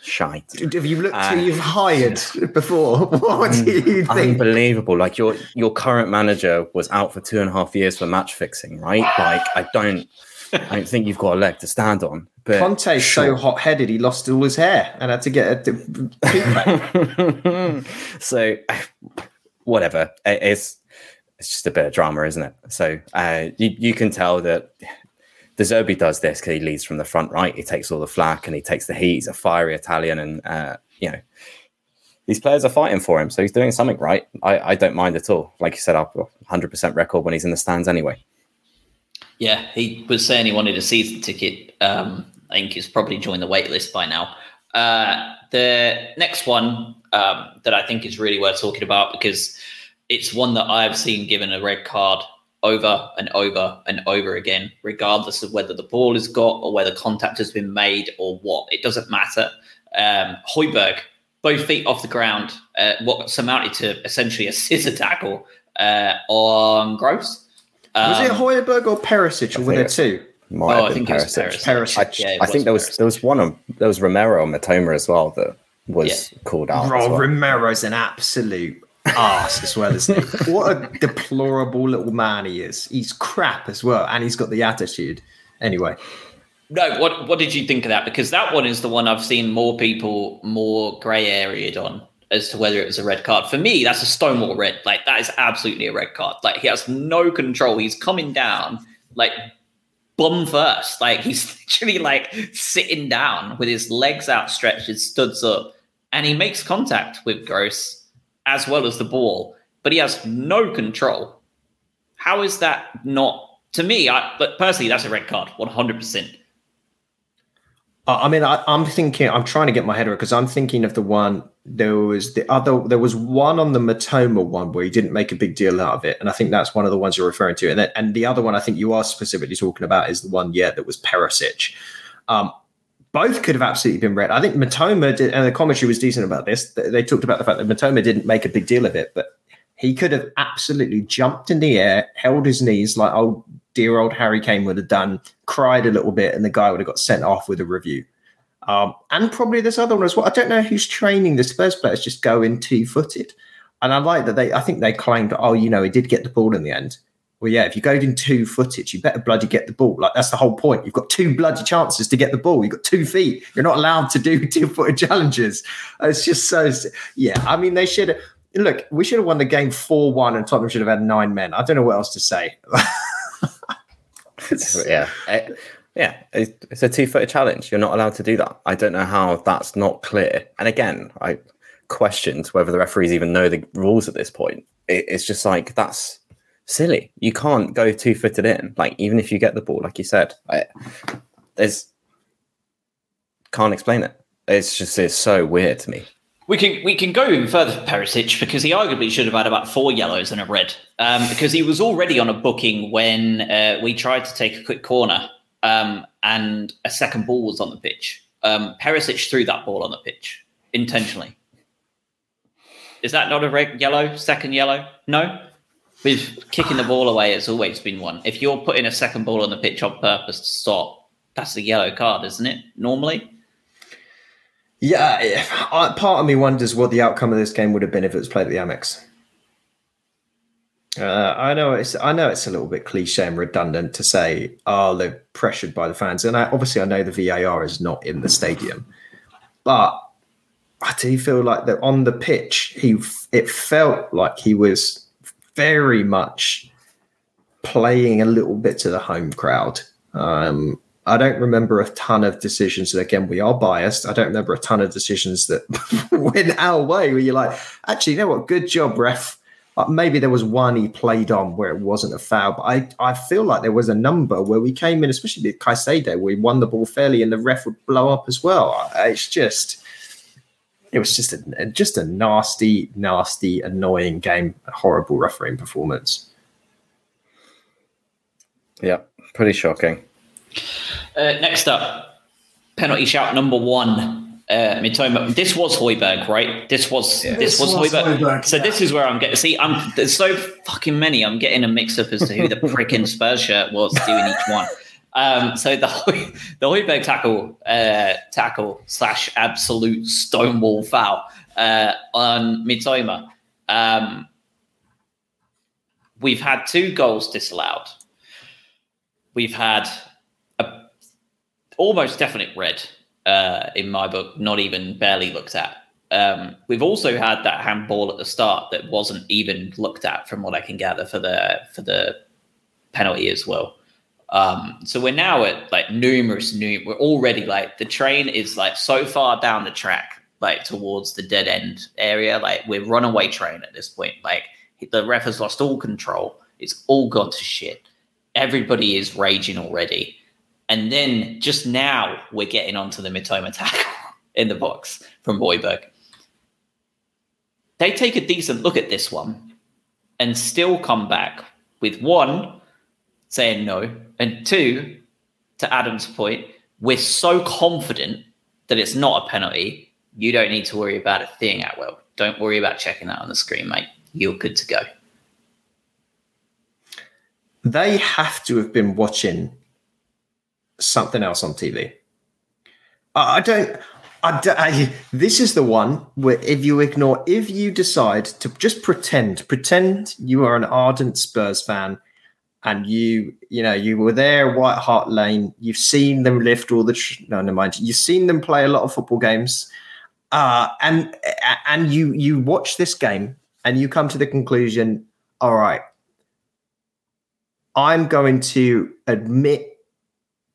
shite. Have you looked uh, who you've hired before? What do you think? Unbelievable. Like your your current manager was out for two and a half years for match fixing, right? Like I don't I don't think you've got a leg to stand on. But Conte's sure. so hot headed he lost all his hair and had to get a so whatever. It's it's just a bit of drama, isn't it? So uh, you you can tell that De Zerbi does this because he leads from the front right. He takes all the flack and he takes the heat. He's a fiery Italian, and uh, you know these players are fighting for him, so he's doing something right. I, I don't mind at all. Like you said, I've 100% record when he's in the stands anyway. Yeah, he was saying he wanted a season ticket. Um, I think he's probably joined the wait list by now. Uh, the next one um, that I think is really worth talking about because it's one that I've seen given a red card over and over and over again, regardless of whether the ball is got or whether contact has been made or what. It doesn't matter. Um, Højbjerg, both feet off the ground, uh, what amounted to essentially a scissor tackle uh, on Gross. Um, was it um, Højbjerg or Perisic, or were there two? Might oh, I think Perisic. it was Perisic. Perisic. I, yeah, I think there was there was one of there was Romero and Mitoma as well that was yeah. called out. Bro, well. Romero's an absolute ass as well, isn't he? what a deplorable little man he is. He's crap as well, and he's got the attitude. Anyway. No, what what did you think of that? Because that one is the one I've seen more people more grey areaed on as to whether it was a red card. For me, that's a stonewall red. Like that is absolutely a red card. Like he has no control. He's coming down like bum first. Like he's literally like sitting down with his legs outstretched, his studs up, and he makes contact with Gross as well as the ball, but he has no control. How is that not? To me, I but personally, that's a red card, one hundred percent. I mean, I, am thinking. I'm trying to get my head around because I'm thinking of the one. There was the other. There was one on the Mitoma one where he didn't make a big deal out of it, and I think that's one of the ones you're referring to. And then, and the other one I think you are specifically talking about is the one, yeah, that was Perisic. Um, both could have absolutely been red. I think Mitoma did, and the commentary was decent about this. They talked about the fact that Mitoma didn't make a big deal of it, but he could have absolutely jumped in the air, held his knees like old dear old Harry Kane would have done, cried a little bit, and the guy would have got sent off with a review. Um, and probably this other one as well. I don't know who's training the Spurs players just going two footed. And I like that they, I think they claimed, oh, you know, he did get the ball in the end well, yeah, if you go in two footage, you better bloody get the ball. Like that's the whole point. You've got two bloody chances to get the ball. You've got two feet. You're not allowed to do two footed challenges. It's just so. Yeah, I mean, they should look. We should have won the game four one, and Tottenham should have had nine men. I don't know what else to say. yeah, yeah, eh, it's a two footed challenge. You're not allowed to do that. I don't know how that's not clear. And again, I questioned whether the referees even know the rules at this point. It's just like that's silly. You can't go two footed in. Like even if you get the ball, like you said, I, there's can't explain it. It's just it's so weird to me. We can we can go even further for Perisic because he arguably should have had about four yellows and a red um, because he was already on a booking when uh, we tried to take a quick corner um, and a second ball was on the pitch. Um, Perisic threw that ball on the pitch intentionally. Is that not a red yellow? Second yellow? No. With kicking the ball away, it's always been one. If you're putting a second ball on the pitch on purpose to stop, that's a yellow card, isn't it? Normally. Yeah, yeah. I- part of me wonders what the outcome of this game would have been if it was played at the Amex. Uh, I know it's I know it's a little bit cliche and redundant to say, oh, they're pressured by the fans, and I, obviously I know the VAR is not in the stadium, but I do feel like that on the pitch, he it felt like he was very much playing a little bit to the home crowd. Um, I don't remember a ton of decisions. And again, we are biased. I don't remember a ton of decisions that went our way where you're like, actually, you know what? Good job, ref. Uh, maybe there was one he played on where it wasn't a foul, but I, I feel like there was a number where we came in, especially the Caicedo, where we won the ball fairly and the ref would blow up as well. It's just, it was just a just a nasty, nasty, annoying game, a horrible refereeing performance. Yeah, pretty shocking. Uh, next up, penalty shout number one. Uh, Mitoma. This was Højbjerg, right? This was this, This was, was Hoiberg. Højbjerg, So yeah. this is where I'm getting. See, I'm there's so fucking many. I'm getting a mix up as to who the frickin' Spurs shirt was doing each one. Um, so the the Højbjerg tackle uh, tackle slash absolute stonewall foul uh, on Mitoma. Um, we've had two goals disallowed. We've had a almost definite red uh, in my book, not even barely looked at. Um, we've also had that handball at the start that wasn't even looked at, from what I can gather, for the for the penalty as well. Um, so we're now at like numerous new. We're already like the train is like so far down the track, like towards the dead end area. Like we're runaway train at this point. Like the ref has lost all control. It's all gone to shit. Everybody is raging already. And then just now we're getting onto the Mitoma tackle in the box from Højbjerg. They take a decent look at this one and still come back with one saying no, and two, to Adam's point, we're so confident that it's not a penalty. You don't need to worry about a thing, Attwell. Don't worry about checking that on the screen, mate. You're good to go. They have to have been watching something else on TV. I I don't. I, don't- I- this is the one where if you ignore, if you decide to just pretend, pretend you are an ardent Spurs fan, and you, you know, you were there, White Hart Lane. You've seen them lift all the. Tr- no, never mind. You've seen them play a lot of football games, uh, and and you you watch this game and you come to the conclusion. All right, I'm going to admit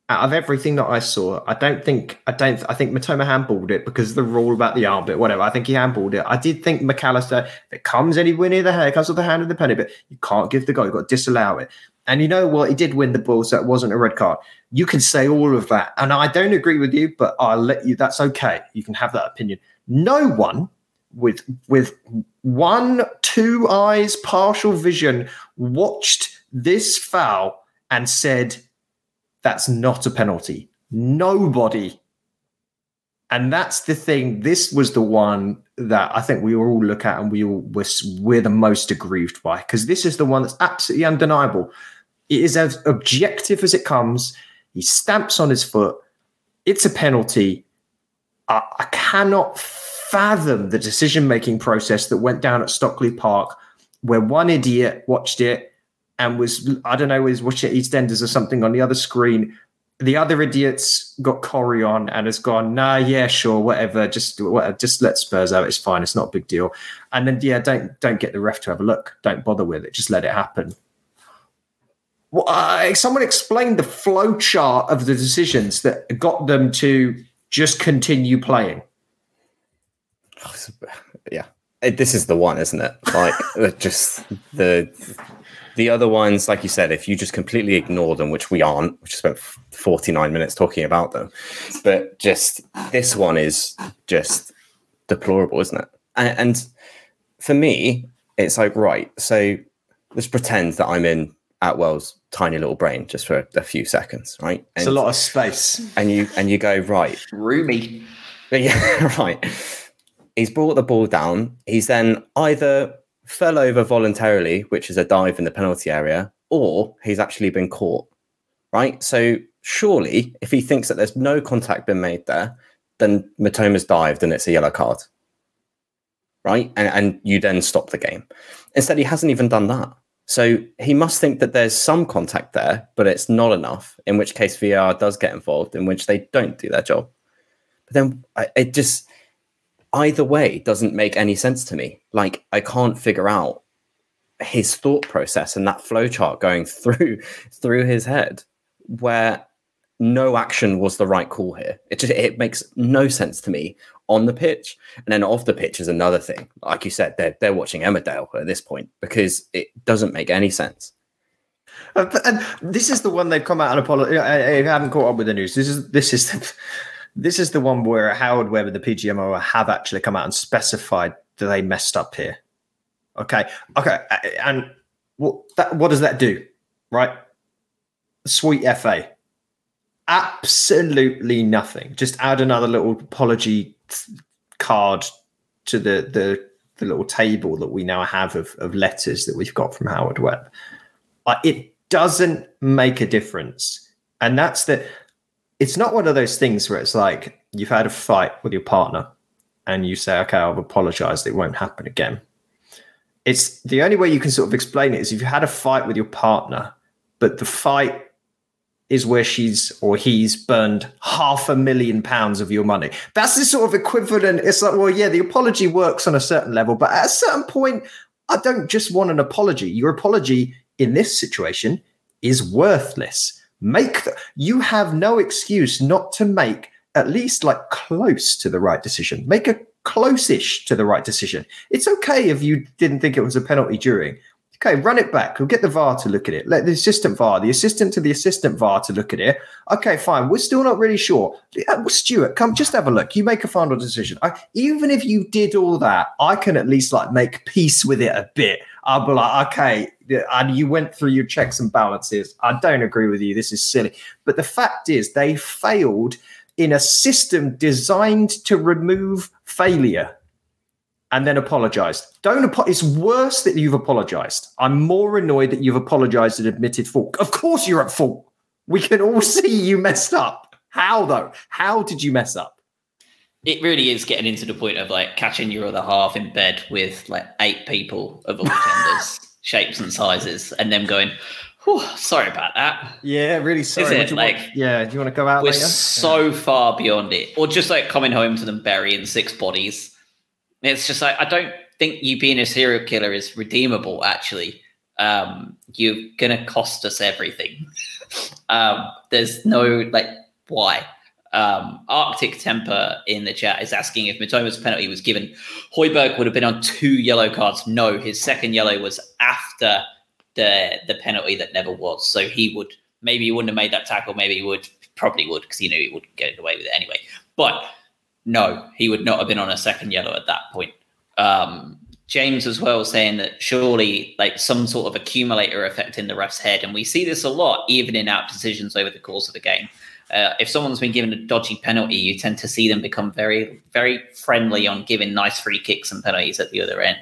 out of everything that I saw, I don't think I don't I think Mitoma handballed it because the rule about the arm bit, whatever. I think he handballed it. I did think Mac Allister, if it comes anywhere near the hair, comes with the hand of the penny, but you can't give the goal, you've got to disallow it. And you know what? He did win the ball, so it wasn't a red card. You can say all of that. And I don't agree with you, but I'll let you that's okay. You can have that opinion. No one with with one, two eyes, partial vision, watched this foul and said, that's not a penalty. Nobody. And that's the thing. This was the one that I think we all look at and we all we're, we're the most aggrieved by because this is the one that's absolutely undeniable. It is as objective as it comes. He stamps on his foot. It's a penalty. I, I cannot fathom the decision making process that went down at Stockley Park, where one idiot watched it and was I don't know was watching EastEnders or something on the other screen. The other idiots got Corey on and has gone, nah, yeah, sure, whatever, just whatever, just let Spurs out. It's fine, it's not a big deal. And then yeah, don't don't get the ref to have a look. Don't bother with it. Just let it happen. Well, uh, someone explained the flow chart of the decisions that got them to just continue playing. yeah. It- this is the one isn't it? Like just the the other ones like you said if you just completely ignore them which we aren't we spent 49 minutes talking about them. But just this one is just deplorable isn't it? And, and for me it's like right so let's pretend that i'm in Attwell's tiny little brain just for a few seconds right It's a lot of space. and you and you go right Roomy. yeah, right. he's brought the ball down. He's then either fell over voluntarily, which is a dive in the penalty area, or he's actually been caught. Right. So surely, if he thinks that there's no contact been made there, then Mitoma's dived and it's a yellow card. Right. And, and you then stop the game. Instead, he hasn't even done that. So he must think that there's some contact there, but it's not enough, in which case VR does get involved, in which they don't do their job. But then it just, either way, doesn't make any sense to me. Like, I can't figure out his thought process and that flowchart going through through his head where no action was the right call here. It just it makes no sense to me on the pitch, and then off the pitch is another thing. Like you said, they're they're watching Emmerdale at this point because it doesn't make any sense. Uh, and this is the one they've come out and apologize. I, I haven't caught up with the news. This is this is the, this is the one where Howard Webb and the PGMO have actually come out and specified that they messed up here. Okay, okay, and what that what does that do, right? Sweet FA absolutely nothing. Just add another little apology card to the the, the little table that we now have of, of letters that we've got from Howard Webb. Uh, it doesn't make a difference, and that's the. It's not one of those things where it's like you've had a fight with your partner, and you say, "Okay, I've apologized. It won't happen again." It's the only way you can sort of explain it is if you had a fight with your partner, but the fight is where she's or he's burned half a million pounds of your money. That's the sort of equivalent. It's like, well, yeah, the apology works on a certain level, but at a certain point, I don't just want an apology. Your apology in this situation is worthless. Make the, you have no excuse not to make at least like close to the right decision. Make a close-ish to the right decision. It's okay if you didn't think it was a penalty during. Okay, run it back. We'll get the VAR to look at it. Let the assistant VAR, the assistant to the assistant VAR to look at it. Okay, fine. We're still not really sure. Uh, Stuart, come just have a look. You make a final decision. I, even if you did all that, I can at least like make peace with it a bit. I'll be like, okay, and you went through your checks and balances. I don't agree with you. This is silly. But the fact is, they failed in a system designed to remove failure and then apologized. Don't apo- it's worse that you've apologized. I'm more annoyed that you've apologized and admitted fault. Of course you're at fault. We can all see you messed up. How though? How did you mess up? It really is getting into the point of like catching your other half in bed with like eight people of all genders, shapes and sizes, and them going, sorry about that. Yeah, really sorry. Is it? Like, want, yeah, do you want to go out? We're later? so yeah. far beyond it, or just like coming home to them burying six bodies it's just like I don't think you being a serial killer is redeemable. Actually, um, you're gonna cost us everything. um, there's no like why. Um, Arctic Temper in the chat is asking if Mitoma's penalty was given. Højbjerg would have been on two yellow cards. No, his second yellow was after the the penalty that never was. So he would maybe he wouldn't have made that tackle. Maybe he would probably would because he knew he would get away with it anyway. But no, he would not have been on a second yellow at that point. Um, James as well saying that surely like some sort of accumulator effect in the ref's head, and we see this a lot even in out decisions over the course of the game. Uh, if someone's been given a dodgy penalty, you tend to see them become very, very friendly on giving nice free kicks and penalties at the other end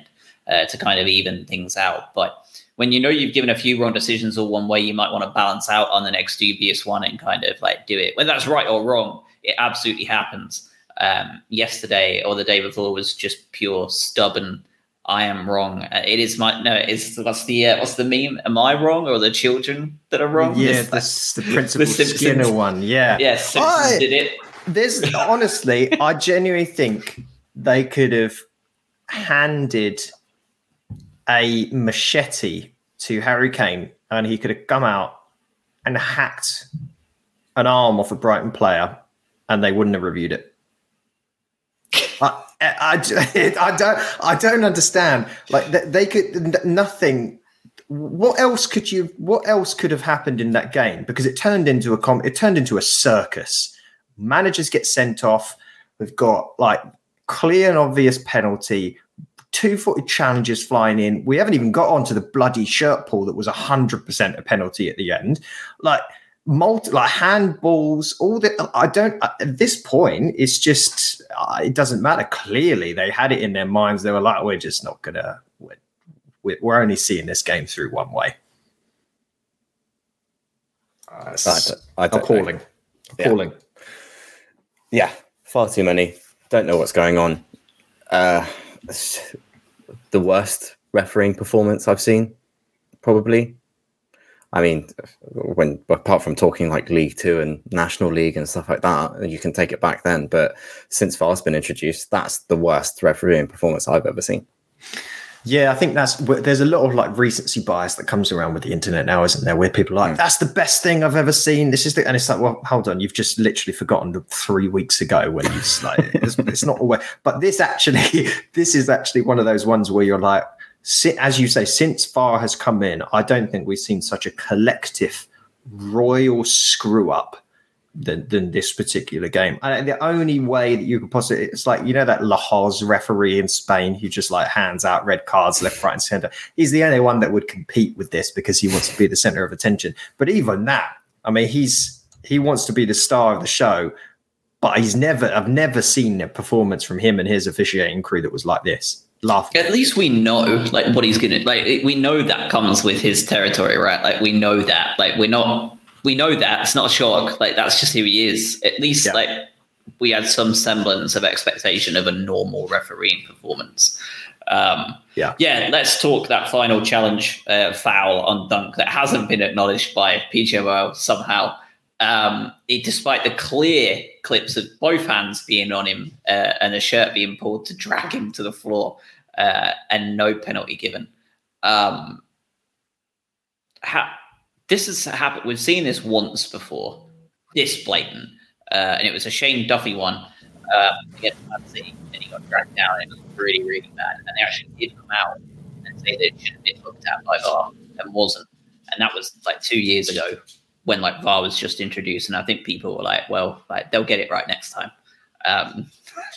uh, to kind of even things out. But when you know you've given a few wrong decisions or one way, you might want to balance out on the next dubious one and kind of like do it. Whether that's right or wrong, it absolutely happens um, yesterday or the day before was just pure stubborn. I am wrong. Uh, it is my no. It's what's the uh, what's the meme? Am I wrong or the children that are wrong? Yeah, that's the principal the Skinner one. Yeah, yes, yeah, I, did it. There's honestly, I genuinely think they could have handed a machete to Harry Kane, and he could have come out and hacked an arm off a Brighton player, and they wouldn't have reviewed it. I, I, I, don't I don't understand. Like they could nothing. What else could you? What else could have happened in that game? Because it turned into a com. It turned into a circus. Managers get sent off. We've got like clear and obvious penalty. Two footed challenges flying in. We haven't even got onto the bloody shirt pull that was hundred percent a penalty at the end. Like multi like handballs, all the. I don't. At this point, it's just uh, it doesn't matter. Clearly, they had it in their minds. They were like, "We're just not gonna. We're, we're only seeing this game through one way." Uh, I don't, I don't know. appalling. Yeah. Appalling. yeah, far too many. Don't know what's going on. Uh, the worst refereeing performance I've seen, probably. I mean, when apart from talking like League Two and National League and stuff like that, you can take it back then. But since VAR's been introduced, that's the worst refereeing performance I've ever seen. Yeah, I think that's there's a lot of like recency bias that comes around with the internet now, isn't there? Where people are like, hmm. "That's the best thing I've ever seen." This is the, and it's like, well, hold on, you've just literally forgotten the three weeks ago when you like, it's, it's not always. But this actually, this is actually one of those ones where you're like, as you say, since VAR has come in, I don't think we've seen such a collective royal screw up than, than this particular game. And the only way that you could possibly, it's like, you know, that Lahoz referee in Spain who just like hands out red cards left, right, and center. He's the only one that would compete with this because he wants to be the center of attention. But even that, I mean, he's, he wants to be the star of the show, but he's never, I've never seen a performance from him and his officiating crew that was like this. At least we know like what he's gonna like. We know that comes with his territory, right? Like we know that. Like we're not. We know that it's not a shock. Like that's just who he is. At least Yeah. like we had some semblance of expectation of a normal refereeing performance. Um, Yeah. yeah. Let's talk that final challenge uh, foul on Dunk that hasn't been acknowledged by PGMOL somehow. Um, it, despite the clear clips of both hands being on him uh, and a shirt being pulled to drag him to the floor uh, and no penalty given. Um, ha- this has happened. We've seen this once before. This blatant, uh, and it was a Shane Duffy one um, against Man City, and he got dragged down. And it was really, really bad. And they actually did come out and say that it should have been looked at by VAR and wasn't. And that was like two years ago when like VAR was just introduced, and I think people were like, "Well, like they'll get it right next time." Um,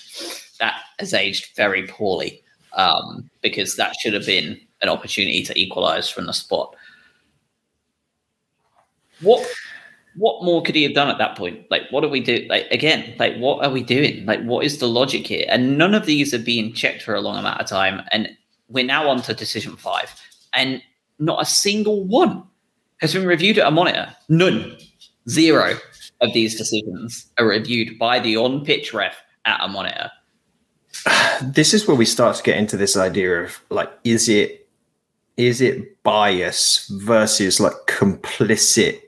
that has aged very poorly um, because that should have been an opportunity to equalise from the spot. What what more could he have done at that point? Like, what do we do? Like again, like what are we doing? Like, what is the logic here? And none of these are being checked for a long amount of time, and we're now on to decision five, and not a single one has been reviewed at a monitor. None, zero of these decisions are reviewed by the on-pitch ref at a monitor. this is where we start to get into this idea of like is it is it bias versus like complicit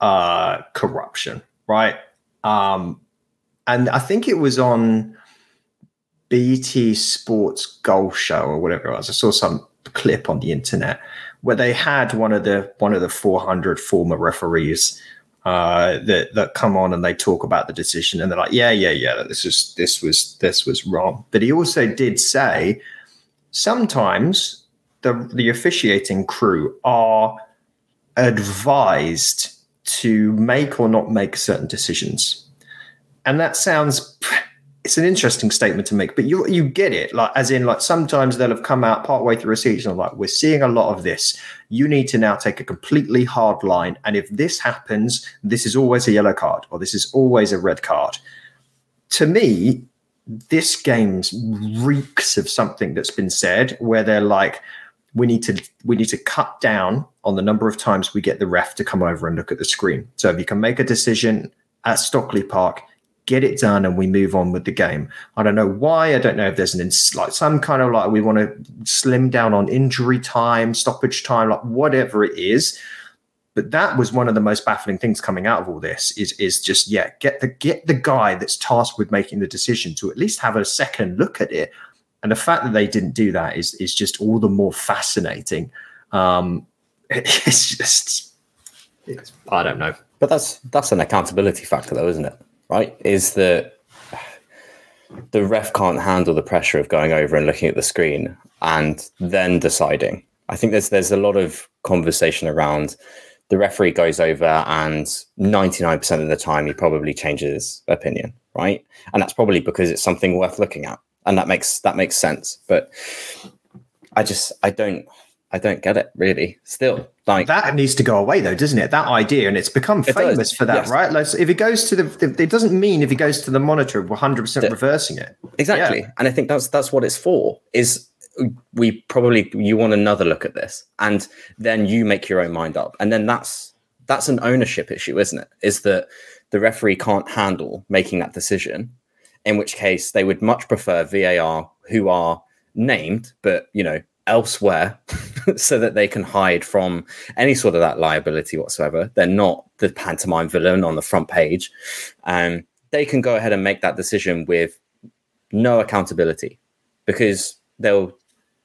uh corruption right um and i think it was on bt sports goal show or whatever it was i saw some clip on the internet where they had one of the one of the 400 former referees uh, that that come on and they talk about the decision and they're like, yeah, yeah, yeah, this is this was this was wrong. But he also did say sometimes the the officiating crew are advised to make or not make certain decisions, and that sounds. It's an interesting statement to make, but you you get it, like as in like sometimes they'll have come out partway through a season, like we're seeing a lot of this. You need to now take a completely hard line, and if this happens, this is always a yellow card or this is always a red card. To me, this game reeks of something that's been said where they're like, we need to we need to cut down on the number of times we get the ref to come over and look at the screen. So if you can make a decision at Stockley Park, get it done, and we move on with the game. I don't know why. I don't know if there's an ins- like some kind of like we want to slim down on injury time, stoppage time, like whatever it is. But that was one of the most baffling things coming out of all this is is just yeah get the get the guy that's tasked with making the decision to at least have a second look at it. And the fact that they didn't do that is is just all the more fascinating. Um, it's just it's, I don't know. But that's that's an accountability factor, though, isn't it? Right? Is that the ref can't handle the pressure of going over and looking at the screen and then deciding. I think there's there's a lot of conversation around the referee goes over and 99% of the time he probably changes opinion, right? And that's probably because it's something worth looking at. And that makes that makes sense. But I just I don't I don't get it really. Still, like that needs to go away though, doesn't it? That idea, and it's become It famous does, for that, yes. right? Like, so if it goes to the, it doesn't mean if it goes to the monitor, we're hundred percent reversing it. exactly, Yeah. and I think that's that's what it's for. Is we probably you want another look at this, and then you make your own mind up, and then that's that's an ownership issue, isn't it? Is that the referee can't handle making that decision, in which case they would much prefer VAR, who are named, but you know elsewhere so that they can hide from any sort of that liability whatsoever they're not the pantomime villain on the front page um, they can go ahead and make that decision with no accountability because they'll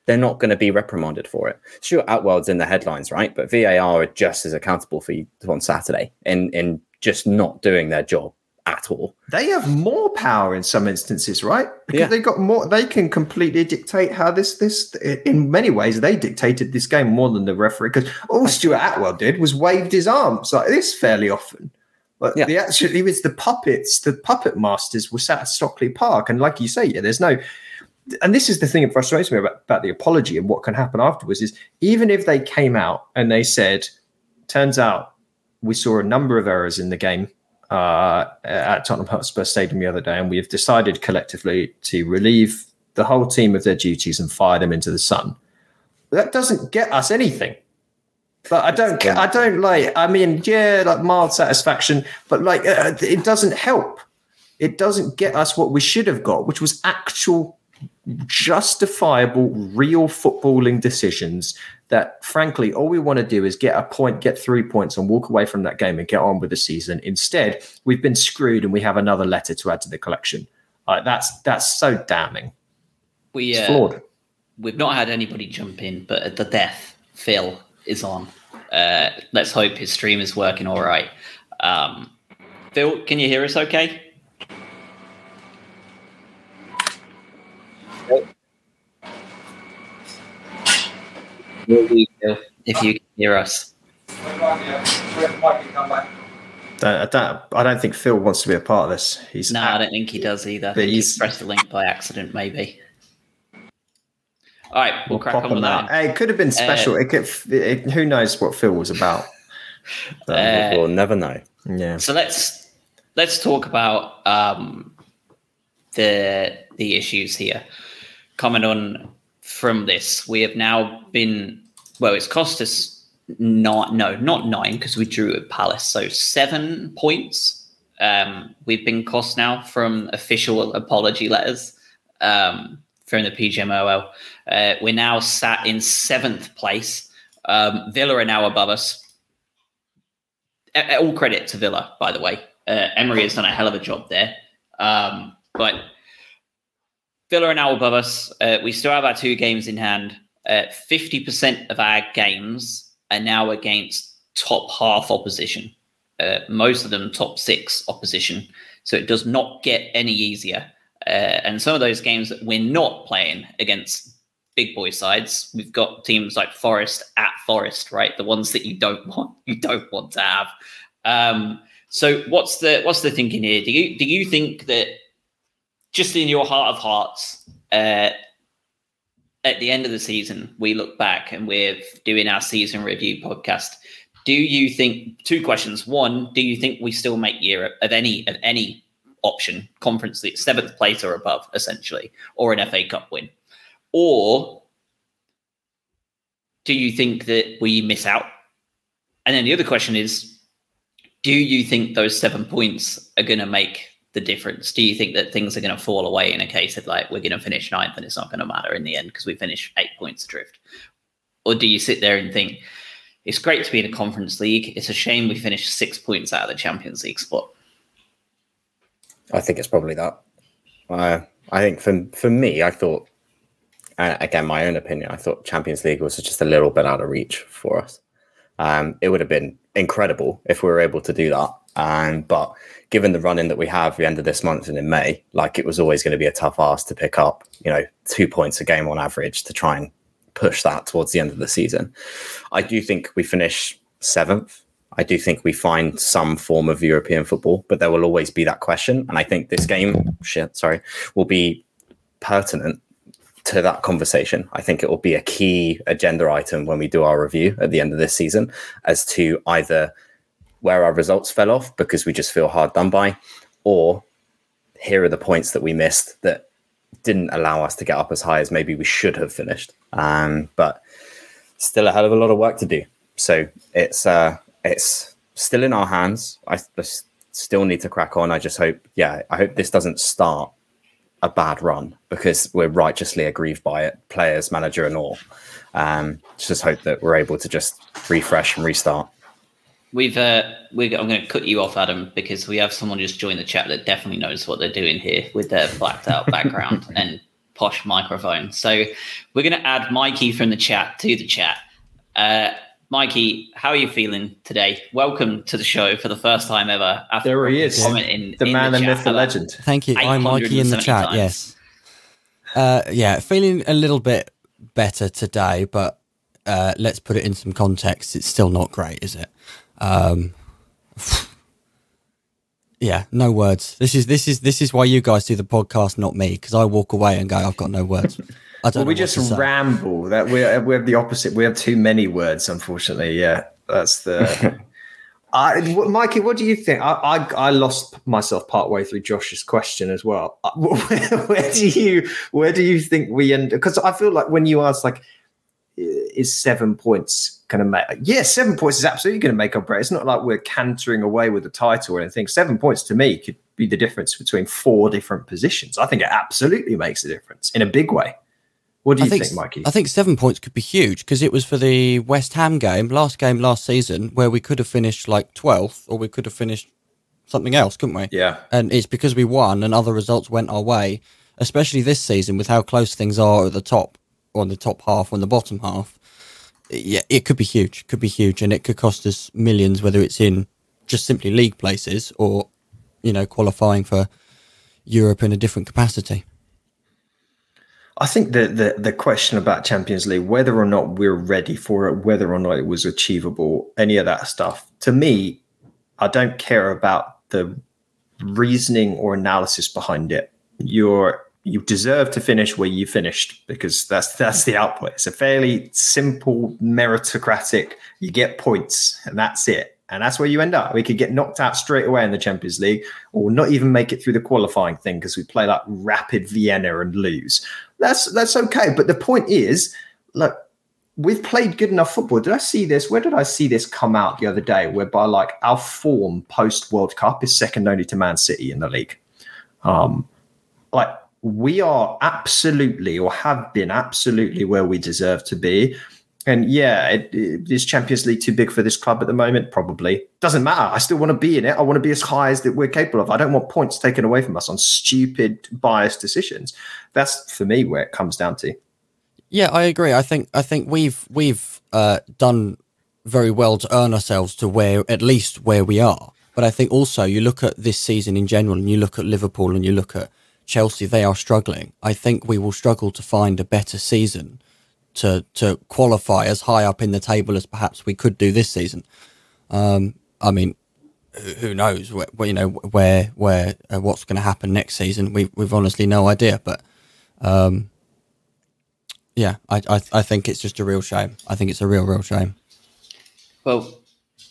they're not going to be reprimanded for it. Stuart Attwell's in the headlines, right? But VAR are just as accountable for you on Saturday in in just not doing their job at all. They have more power in some instances, right? Because Yeah. they got more. They can completely dictate how this this. In many ways, they dictated this game more than the referee. Because all oh, Stuart Attwell did was waved his arms like this fairly often. But Yeah. the actually was the puppets. The puppet masters were sat at Stockley Park, and like you say, yeah, there's no. And this is the thing that frustrates me about, about the apology and what can happen afterwards is even if they came out and they said, turns out we saw a number of errors in the game uh, at Tottenham Hotspur Stadium the other day, and we have decided collectively to relieve the whole team of their duties and fire them into the sun. That doesn't get us anything. But I don't. I don't like. I mean, yeah, like mild satisfaction, but like uh, it doesn't help. It doesn't get us what we should have got, which was actual, justifiable, real footballing decisions. That, frankly, all we want to do is get a point, get three points, and walk away from that game and get on with the season. Instead, we've been screwed, and we have another letter to add to the collection. Like that's that's so damning. We It's uh, flawed. we've not had anybody jump in, but at the death, Phil is on. Uh, let's hope his stream is working all right. Um, Phil, can you hear us? Okay. Will do, Phil, if you can hear us. I don't, I don't think Phil wants to be a part of this. He's No, I don't think he does either. I But he's- he's pressed the link by accident, maybe. All right, we'll, We'll crack pop on him with that. Hey, it could have been special. it could, it, who knows what Phil was about? Uh, we'll never know. yeah. So let's let's talk about um, the the issues here. Coming on from this, we have now been well. It's cost us not no not nine because we drew at Palace, so seven points. Um, we've been cost now from official apology letters um, from the PGMOL. Uh, we're now sat in seventh place. Um, Villa are now above us a- all credit to Villa, by the way. Uh, Emery has done a hell of a job there. Um, but Villa are now above us. Uh, we still have our two games in hand. Uh, Fifty percent of our games are now against top half opposition. Uh, most of them top six opposition. So it does not get any easier. Uh, and some of those games that we're not playing against big boy sides, we've got teams like Forest at Forest, right? The ones that you don't want, you don't want to have. Um, so what's the what's the thinking here? Do you do you think that just in your heart of hearts, uh, at the end of the season, we look back and we're doing our season review podcast. Do you think two questions? One, do you think we still make Europe of any of any option, conference seventh place or above, essentially, or an FA Cup win? Or do you think that we miss out? And then the other question is, do you think those seven points are going to make the difference? Do you think that things are going to fall away in a case of like we're going to finish ninth and it's not going to matter in the end because we finish eight points adrift? Or do you sit there and think it's great to be in a conference league? It's a shame we finished six points out of the Champions League spot. I think it's probably that. Uh, I think for for me, I thought, uh, again, my own opinion, I thought Champions League was just a little bit out of reach for us. Um, it would have been incredible if we were able to do that. Um, but given the run in that we have the end of this month and in May, like it was always going to be a tough ask to pick up, you know, two points a game on average to try and push that towards the end of the season. I do think we finish seventh. I do think we find some form of European football, but there will always be that question. And I think this game, shit, sorry, will be pertinent to that conversation. I think it will be a key agenda item when we do our review at the end of this season as to either where our results fell off because we just feel hard done by, or here are the points that we missed that didn't allow us to get up as high as maybe we should have finished. Um, but still a hell of a lot of work to do. So it's uh, it's still in our hands. I, I still need to crack on. I just hope, yeah, I hope this doesn't start a bad run because we're righteously aggrieved by it, players, manager, and all. Um, just hope that we're able to just refresh and restart. We've uh, we I'm going to cut you off, Adam, because we have someone just joined the chat that definitely knows what they're doing here with their blacked out background and posh microphone. So we're going to add Mikey from the chat to the chat. Uh, Mikey, how are you feeling today? Welcome to the show for the first time ever. After there he is, commenting the man, the myth, the legend. Thank you. I'm Mikey in the chat. Times. Yes. Uh, yeah, feeling a little bit better today, but uh, let's put it in some context. It's still not great, is it? Um, yeah, no words. This is this is this is why you guys do the podcast, not me, because I walk away and go, I've got no words. I don't. Well, we just ramble. That we we have the opposite. We have too many words, unfortunately. Yeah, that's the. I, Mikey, what do you think? I, I, I lost myself partway through Josh's question as well. Where, where do you where do you think we end? Because I feel like when you ask like, is seven points going to make? Yeah, seven points is absolutely going to make or break. It's not like we're cantering away with the title or anything. Seven points to me could be the difference between four different positions. I think it absolutely makes a difference in a big way. What do you think, think, Mikey? I think seven points could be huge because it was for the West Ham game, last game last season, where we could have finished like 12th or we could have finished something else, couldn't we? Yeah. And it's because we won and other results went our way, especially this season with how close things are at the top, or the top half, or in the bottom half. Yeah, it could be huge, could be huge, and it could cost us millions, whether it's in just simply league places or, you know, qualifying for Europe in a different capacity. I think the, the the question about Champions League, whether or not we're ready for it, whether or not it was achievable, any of that stuff, to me, I don't care about the reasoning or analysis behind it. You're you deserve to finish where you finished because that's that's the output. It's a fairly simple meritocratic. You get points and that's it. And that's where you end up. We could get knocked out straight away in the Champions League, or not even make it through the qualifying thing because we play like rapid Vienna and lose. That's that's okay. But the point is, look, we've played good enough football. Did I see this? Where did I see this come out the other day? Whereby like our form post World Cup is second only to Man City in the league. Um, like we are absolutely or have been absolutely where we deserve to be. And yeah, it, it, is Champions League too big for this club at the moment? Probably. Doesn't matter. I still want to be in it. I want to be as high as that we're capable of. I don't want points taken away from us on stupid, biased decisions. That's for me where it comes down to. Yeah, I agree. I think I think we've we've uh, done very well to earn ourselves to where at least where we are. But I think also you look at this season in general, and you look at Liverpool, and you look at Chelsea. They are struggling. I think we will struggle to find a better season to to qualify as high up in the table as perhaps we could do this season. Um, I mean, who knows? Where, you know where where uh, what's going to happen next season? We we've honestly no idea. But um, yeah, I, I I think it's just a real shame. I think it's a real real shame. Well,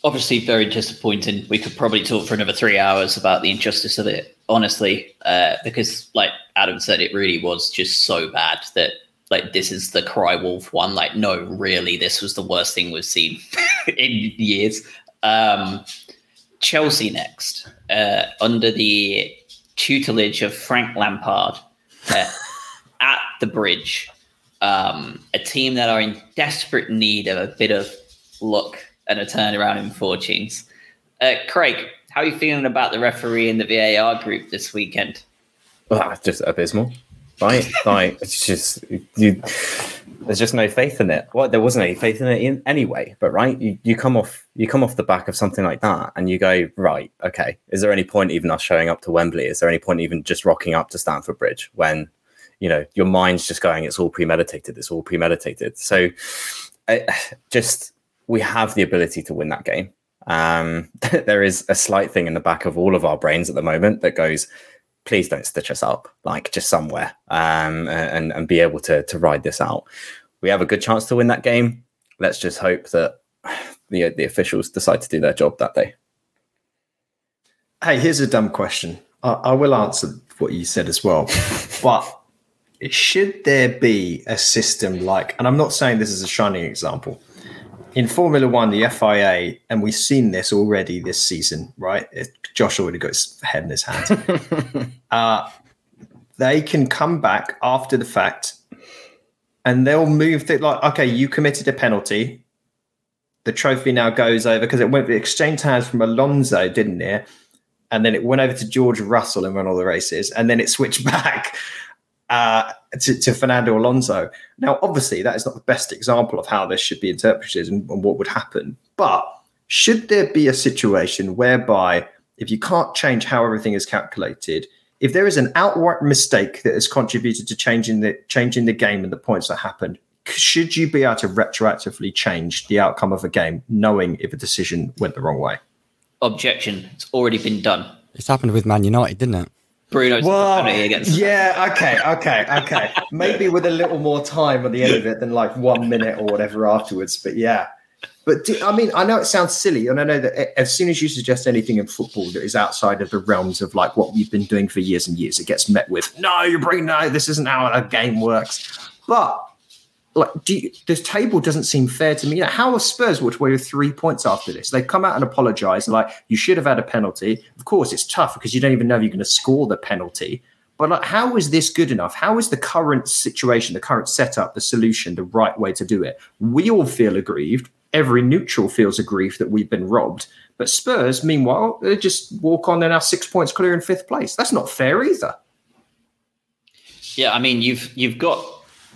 obviously very disappointing. We could probably talk for another three hours about the injustice of it, honestly, uh, because like Adam said, it really was just so bad that like this is the cry wolf one. Like no really this was the worst thing we've seen in years. Um chelsea next uh under the tutelage of frank lampard uh, at the bridge. Um a team that are in desperate need of a bit of luck and a turnaround in fortunes. Uh craig how are you feeling about the referee in the var group this weekend ah, just abysmal right? like it's just you. There's just no faith in it. Well, there wasn't any faith in it in, anyway. But right, you, you come off you come off the back of something like that, and you go right. Okay, is there any point even us showing up to Wembley? Is there any point even just rocking up to Stamford Bridge when you know your mind's just going? It's all premeditated. It's all premeditated. So, I, just we have the ability to win that game. Um, there is a slight thing in the back of all of our brains at the moment that goes, please don't stitch us up like just somewhere um, and and be able to to ride this out. We have a good chance to win that game. Let's just hope that the the officials decide to do their job that day. Hey, here's a dumb question. I, I will answer what you said as well, but should there be a system like? And I'm not saying this is a shining example. In Formula One, the FIA, and we've seen this already this season, right? Josh already got his head in his hands. uh, they can come back after the fact and they'll move the, like, okay, you committed a penalty. The trophy now goes over because it went the exchange hands from Alonso, didn't it? And then it went over to George Russell and won all the races, and then it switched back uh, to, to, Fernando Alonso. Now, obviously, that is not the best example of how this should be interpreted and, and what would happen. But should there be a situation whereby if you can't change how everything is calculated, if there is an outright mistake that has contributed to changing the changing the game and the points that happened, should you be able to retroactively change the outcome of a game, knowing if a decision went the wrong way? Objection. It's already been done. It's happened with Man United, didn't it? Bruno's well, against. Yeah, okay, okay, okay. Maybe with a little more time at the end of it than like one minute or whatever afterwards. But yeah, but do, I mean, I know it sounds silly, and I know that eh, as soon as you suggest anything in football that is outside of the realms of like what we've been doing for years and years, it gets met with "No, you're bringing no, this isn't how a game works." But like, you, this table doesn't seem fair to me. how are Spurs walked away with three points after this? They've come out and apologized, like you should have had a penalty. Of course, it's tough because you don't even know if you're going to score the penalty. But like, how is this good enough? How is the current situation, the current setup, the solution, the right way to do it? We all feel aggrieved every neutral feels aggrieved that we've been robbed. But Spurs, meanwhile, they just walk on. They're now six points clear in fifth place. That's not fair either. Yeah, I mean, you've you've got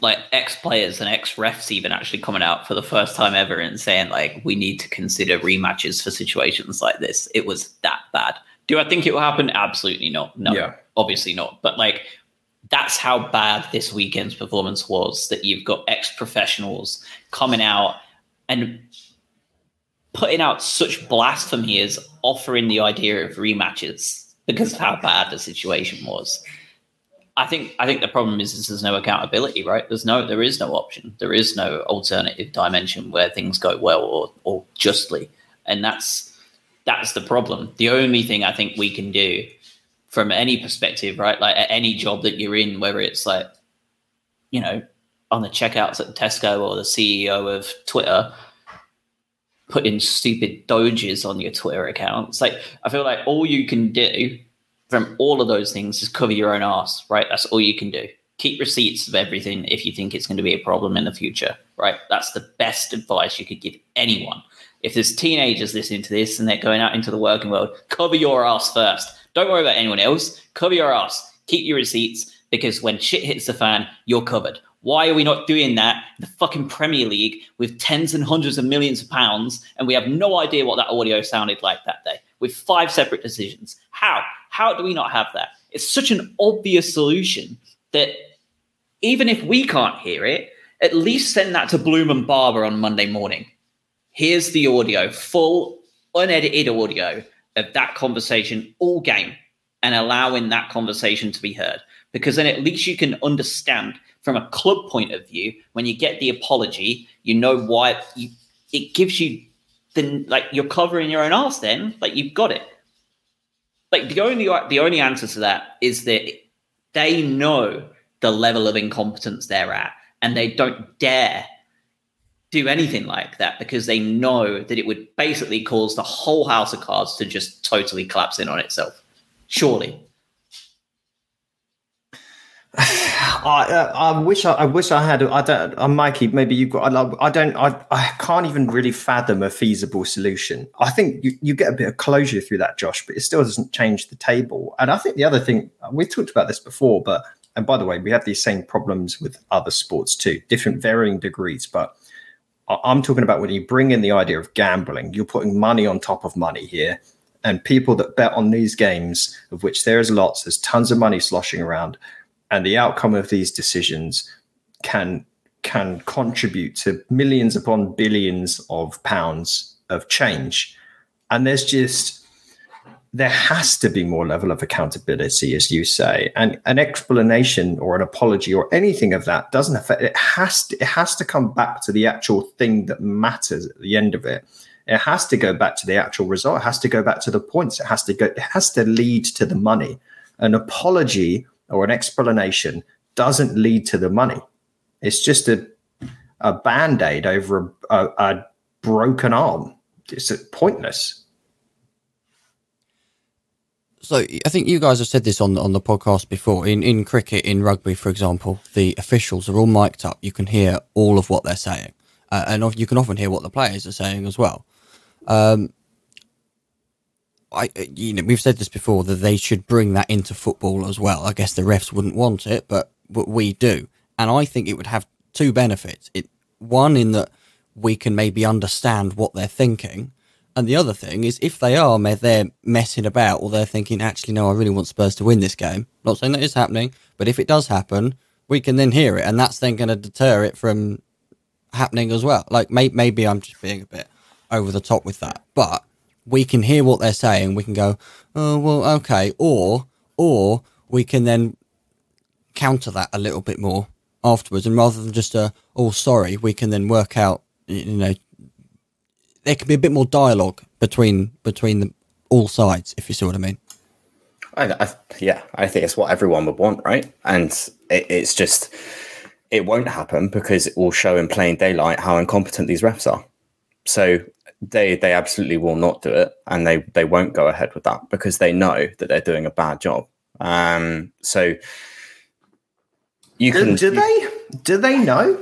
like ex players and ex refs even actually coming out for the first time ever and saying like we need to consider rematches for situations like this. It was that bad. Do I think it will happen? Absolutely not. No, yeah. obviously not. But like that's how bad this weekend's performance was. That you've got ex professionals coming out and putting out such blasphemy as offering the idea of rematches because of how bad the situation was. I think I think the problem is, is there's no accountability, right? There's no there is no option. There is no alternative dimension where things go well or or justly. And that's that's the problem. The only thing I think we can do from any perspective, right? Like at any job that you're in, whether it's like, you know, on the checkouts at Tesco or the CEO of Twitter putting stupid doges on your Twitter account. It's like I feel like all you can do from all of those things is cover your own ass, right? That's all you can do. Keep receipts of everything if you think it's going to be a problem in the future, right? That's the best advice you could give anyone. If there's teenagers listening to this and they're going out into the working world, cover your ass first. Don't worry about anyone else. Cover your ass. Keep your receipts because when shit hits the fan, you're covered. Why are we not doing that in the fucking Premier League with tens and hundreds of millions of pounds and we have no idea what that audio sounded like that day with five separate decisions? How? How do we not have that? It's such an obvious solution that even if we can't hear it, at least send that to Bloom and Barber on Monday morning. Here's the audio, full, unedited audio of that conversation all game and allowing that conversation to be heard. Because then at least you can understand from a club point of view, when you get the apology, you know why it gives you then like you're covering your own ass. Then like you've got it. Like the only the only answer to that is that they know the level of incompetence they're at, and they don't dare do anything like that because they know that it would basically cause the whole house of cards to just totally collapse in on itself. Surely. I, uh, I wish I, I, wish I had. I don't. Uh, Mikey, maybe you've got. I, I don't. I, I can't even really fathom a feasible solution. I think you, you get a bit of closure through that, Josh, but it still doesn't change the table. And I think the other thing we've talked about this before, but and by the way, we have these same problems with other sports too, different varying degrees. But I'm talking about when you bring in the idea of gambling, you're putting money on top of money here. And people that bet on these games, of which there is lots, there's tons of money sloshing around and the outcome of these decisions can can contribute to millions upon billions of pounds of change and there's just there has to be more level of accountability, as you say, and an explanation or an apology or anything of that doesn't affect. It has to, it has to come back to the actual thing that matters at the end of it. It has to go back to the actual result. It has to go back to the points. It has to go. It has to lead to the money. An apology or an explanation doesn't lead to the money. It's just a a band aid over a, a, a broken arm. It's pointless. So I think you guys have said this on on the podcast before. In in cricket, in rugby, for example, the officials are all mic'd up. You can hear all of what they're saying, uh, and you can often hear what the players are saying as well. Um, I uh, you know we've said this before that they should bring that into football as well. I guess the refs wouldn't want it, but but we do, and I think it would have two benefits. It one in that we can maybe understand what they're thinking and the other thing is, if they are they're messing about or they're thinking, actually, no, I really want Spurs to win this game. Not saying that is happening, but if it does happen, we can then hear it, and that's then going to deter it from happening as well. Like may- maybe I'm just being a bit over the top with that, but we can hear what they're saying. We can go, oh well, okay, or or we can then counter that a little bit more afterwards, and rather than just a oh sorry, we can then work out you know there can be a bit more dialogue between between the, all sides, if you see what I mean. I, I, yeah, I think it's what everyone would want, right? And it, it's just it won't happen because it will show in plain daylight how incompetent these refs are. So they they absolutely will not do it, and they they won't go ahead with that because they know that they're doing a bad job. Um, so you can do, do they do they know?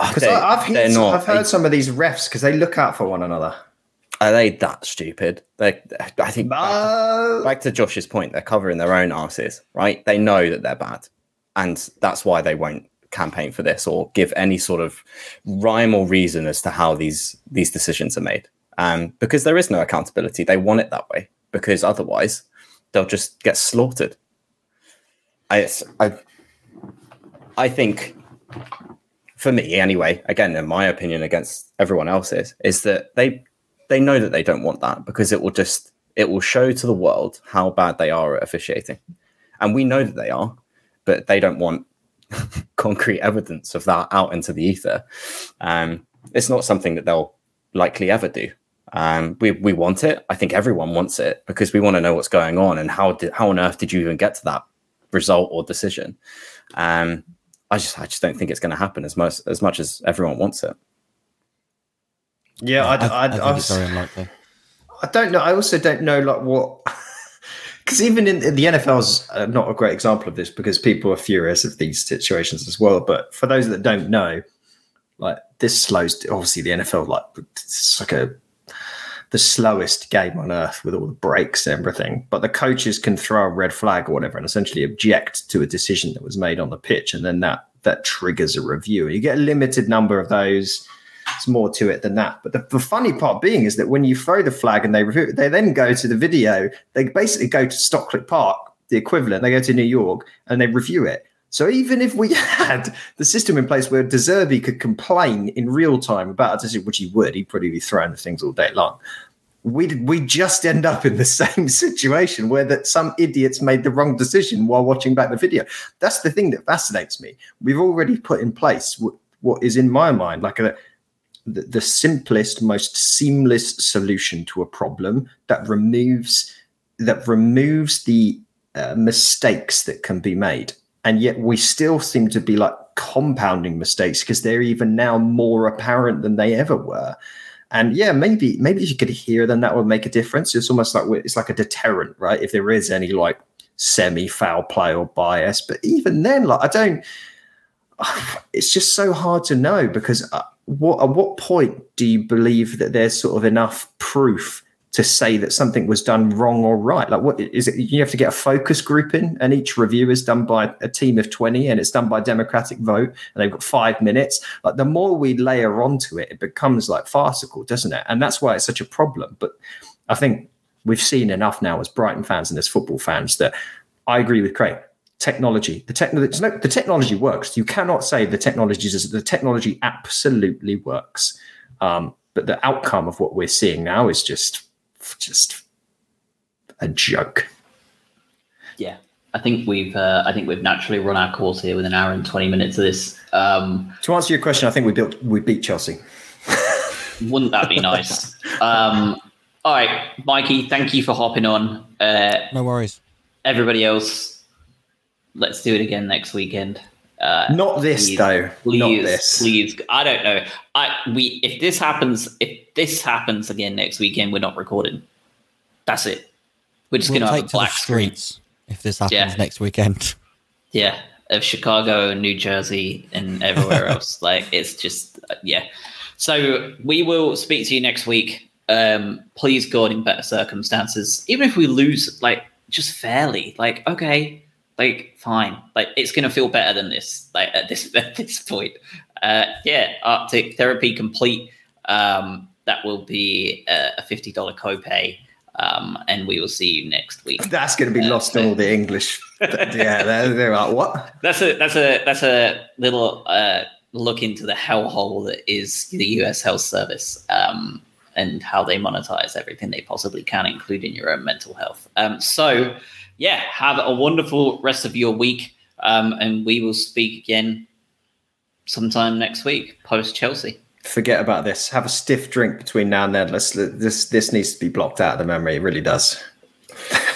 Because I've, heard, not, I've heard some of these refs because they look out for one another. Are they that stupid? They, I think back to, back to, Josh's point, they're covering their own asses, right? They know that they're bad, and that's why they won't campaign for this or give any sort of rhyme or reason as to how these these decisions are made. Um, because there is no accountability. They want it that way because otherwise they'll just get slaughtered. I, I, I think for me anyway, again, in my opinion, against everyone else's, is that they they know that they don't want that because it will just it will show to the world how bad they are at officiating, and we know that they are, but they don't want concrete evidence of that out into the ether. Um, it's not something that they'll likely ever do. Um, we we want it. I think everyone wants it because we want to know what's going on and how did how on earth did you even get to that result or decision. Um, I just I just don't think it's going to happen as much as much as everyone wants it. Yeah, I, I, I, I think I, it's very unlikely. I don't know. I also don't know like what because even in, in, the NFL is uh, not a great example of this because people are furious of these situations as well. But for those that don't know, like this slows obviously the NFL like it's like a the slowest game on earth with all the breaks and everything. But the coaches can throw a red flag or whatever and essentially object to a decision that was made on the pitch, and then that that triggers a review. You get a limited number of those. It's more to it than that. But the, the funny part being is that when you throw the flag and they review, they then go to the video. They basically go to Stockley Park, the equivalent. They go to New York and they review it. So even if we had the system in place where De Zerbi could complain in real time about a decision, which he would, he'd probably be throwing the things all day long. We'd, we just end up in the same situation where that some idiots made the wrong decision while watching back the video. That's the thing that fascinates me. We've already put in place what, what is in my mind like a the, simplest, most seamless solution to a problem that removes that removes the uh, mistakes that can be made. And yet we still seem to be like compounding mistakes because they're even now more apparent than they ever were. And yeah maybe maybe if you could hear them that would make a difference. It's almost like it's like a deterrent right? If there is any like semi foul play or bias. But even then like i don't it's just so hard to know because uh, what at what point do you believe that there's sort of enough proof to say that something was done wrong or right? Like, what is it? You have to get a focus group in, and each review is done by a team of 20 and it's done by democratic vote, and they've got five minutes. Like, the more we layer onto it, it becomes like farcical, doesn't it? And that's why it's such a problem. But I think we've seen enough now as Brighton fans and as football fans that I agree with Craig. Technology, the technology, no, the technology works. You cannot say the technology is the technology absolutely works. Um, but the outcome of what we're seeing now is just just a joke. Yeah, I think we've uh, I think we've naturally run our course here with an hour and twenty minutes of this. Um, To answer your question, I think we built we beat Chelsea. wouldn't that be nice? um, all right, Mikey, thank you for hopping on. Uh, No worries. everybody else, let's do it again next weekend. Uh, Not this please, though. Please, Not this. please. I don't know. I we if this happens, if this happens again next weekend, we're not recording. That's it. We're just We'll gonna have take a to the black screen. streets if this happens Yeah. next weekend. Yeah, of Chicago New Jersey and everywhere else. Like it's just uh, yeah. So we will speak to you next week. Um, please God in better circumstances. Even if we lose, like just fairly, like okay, like fine, like it's gonna feel better than this. Like at this at this point, uh, yeah. Arctic therapy complete. Um, that will be uh, a fifty dollar copay. Um, and we will see you next week. That's going to be lost on all the English. yeah, they're, they're like, what? That's a that's a that's a little uh, look into the hellhole that is the U.S. Health Service um, and how they monetize everything they possibly can, including your own mental health. Um, so, yeah, have a wonderful rest of your week, um, and we will speak again sometime next week post Chelsea. Forget about this. Have a stiff drink between now and then. Let's this this needs to be blocked out of the memory. It really does.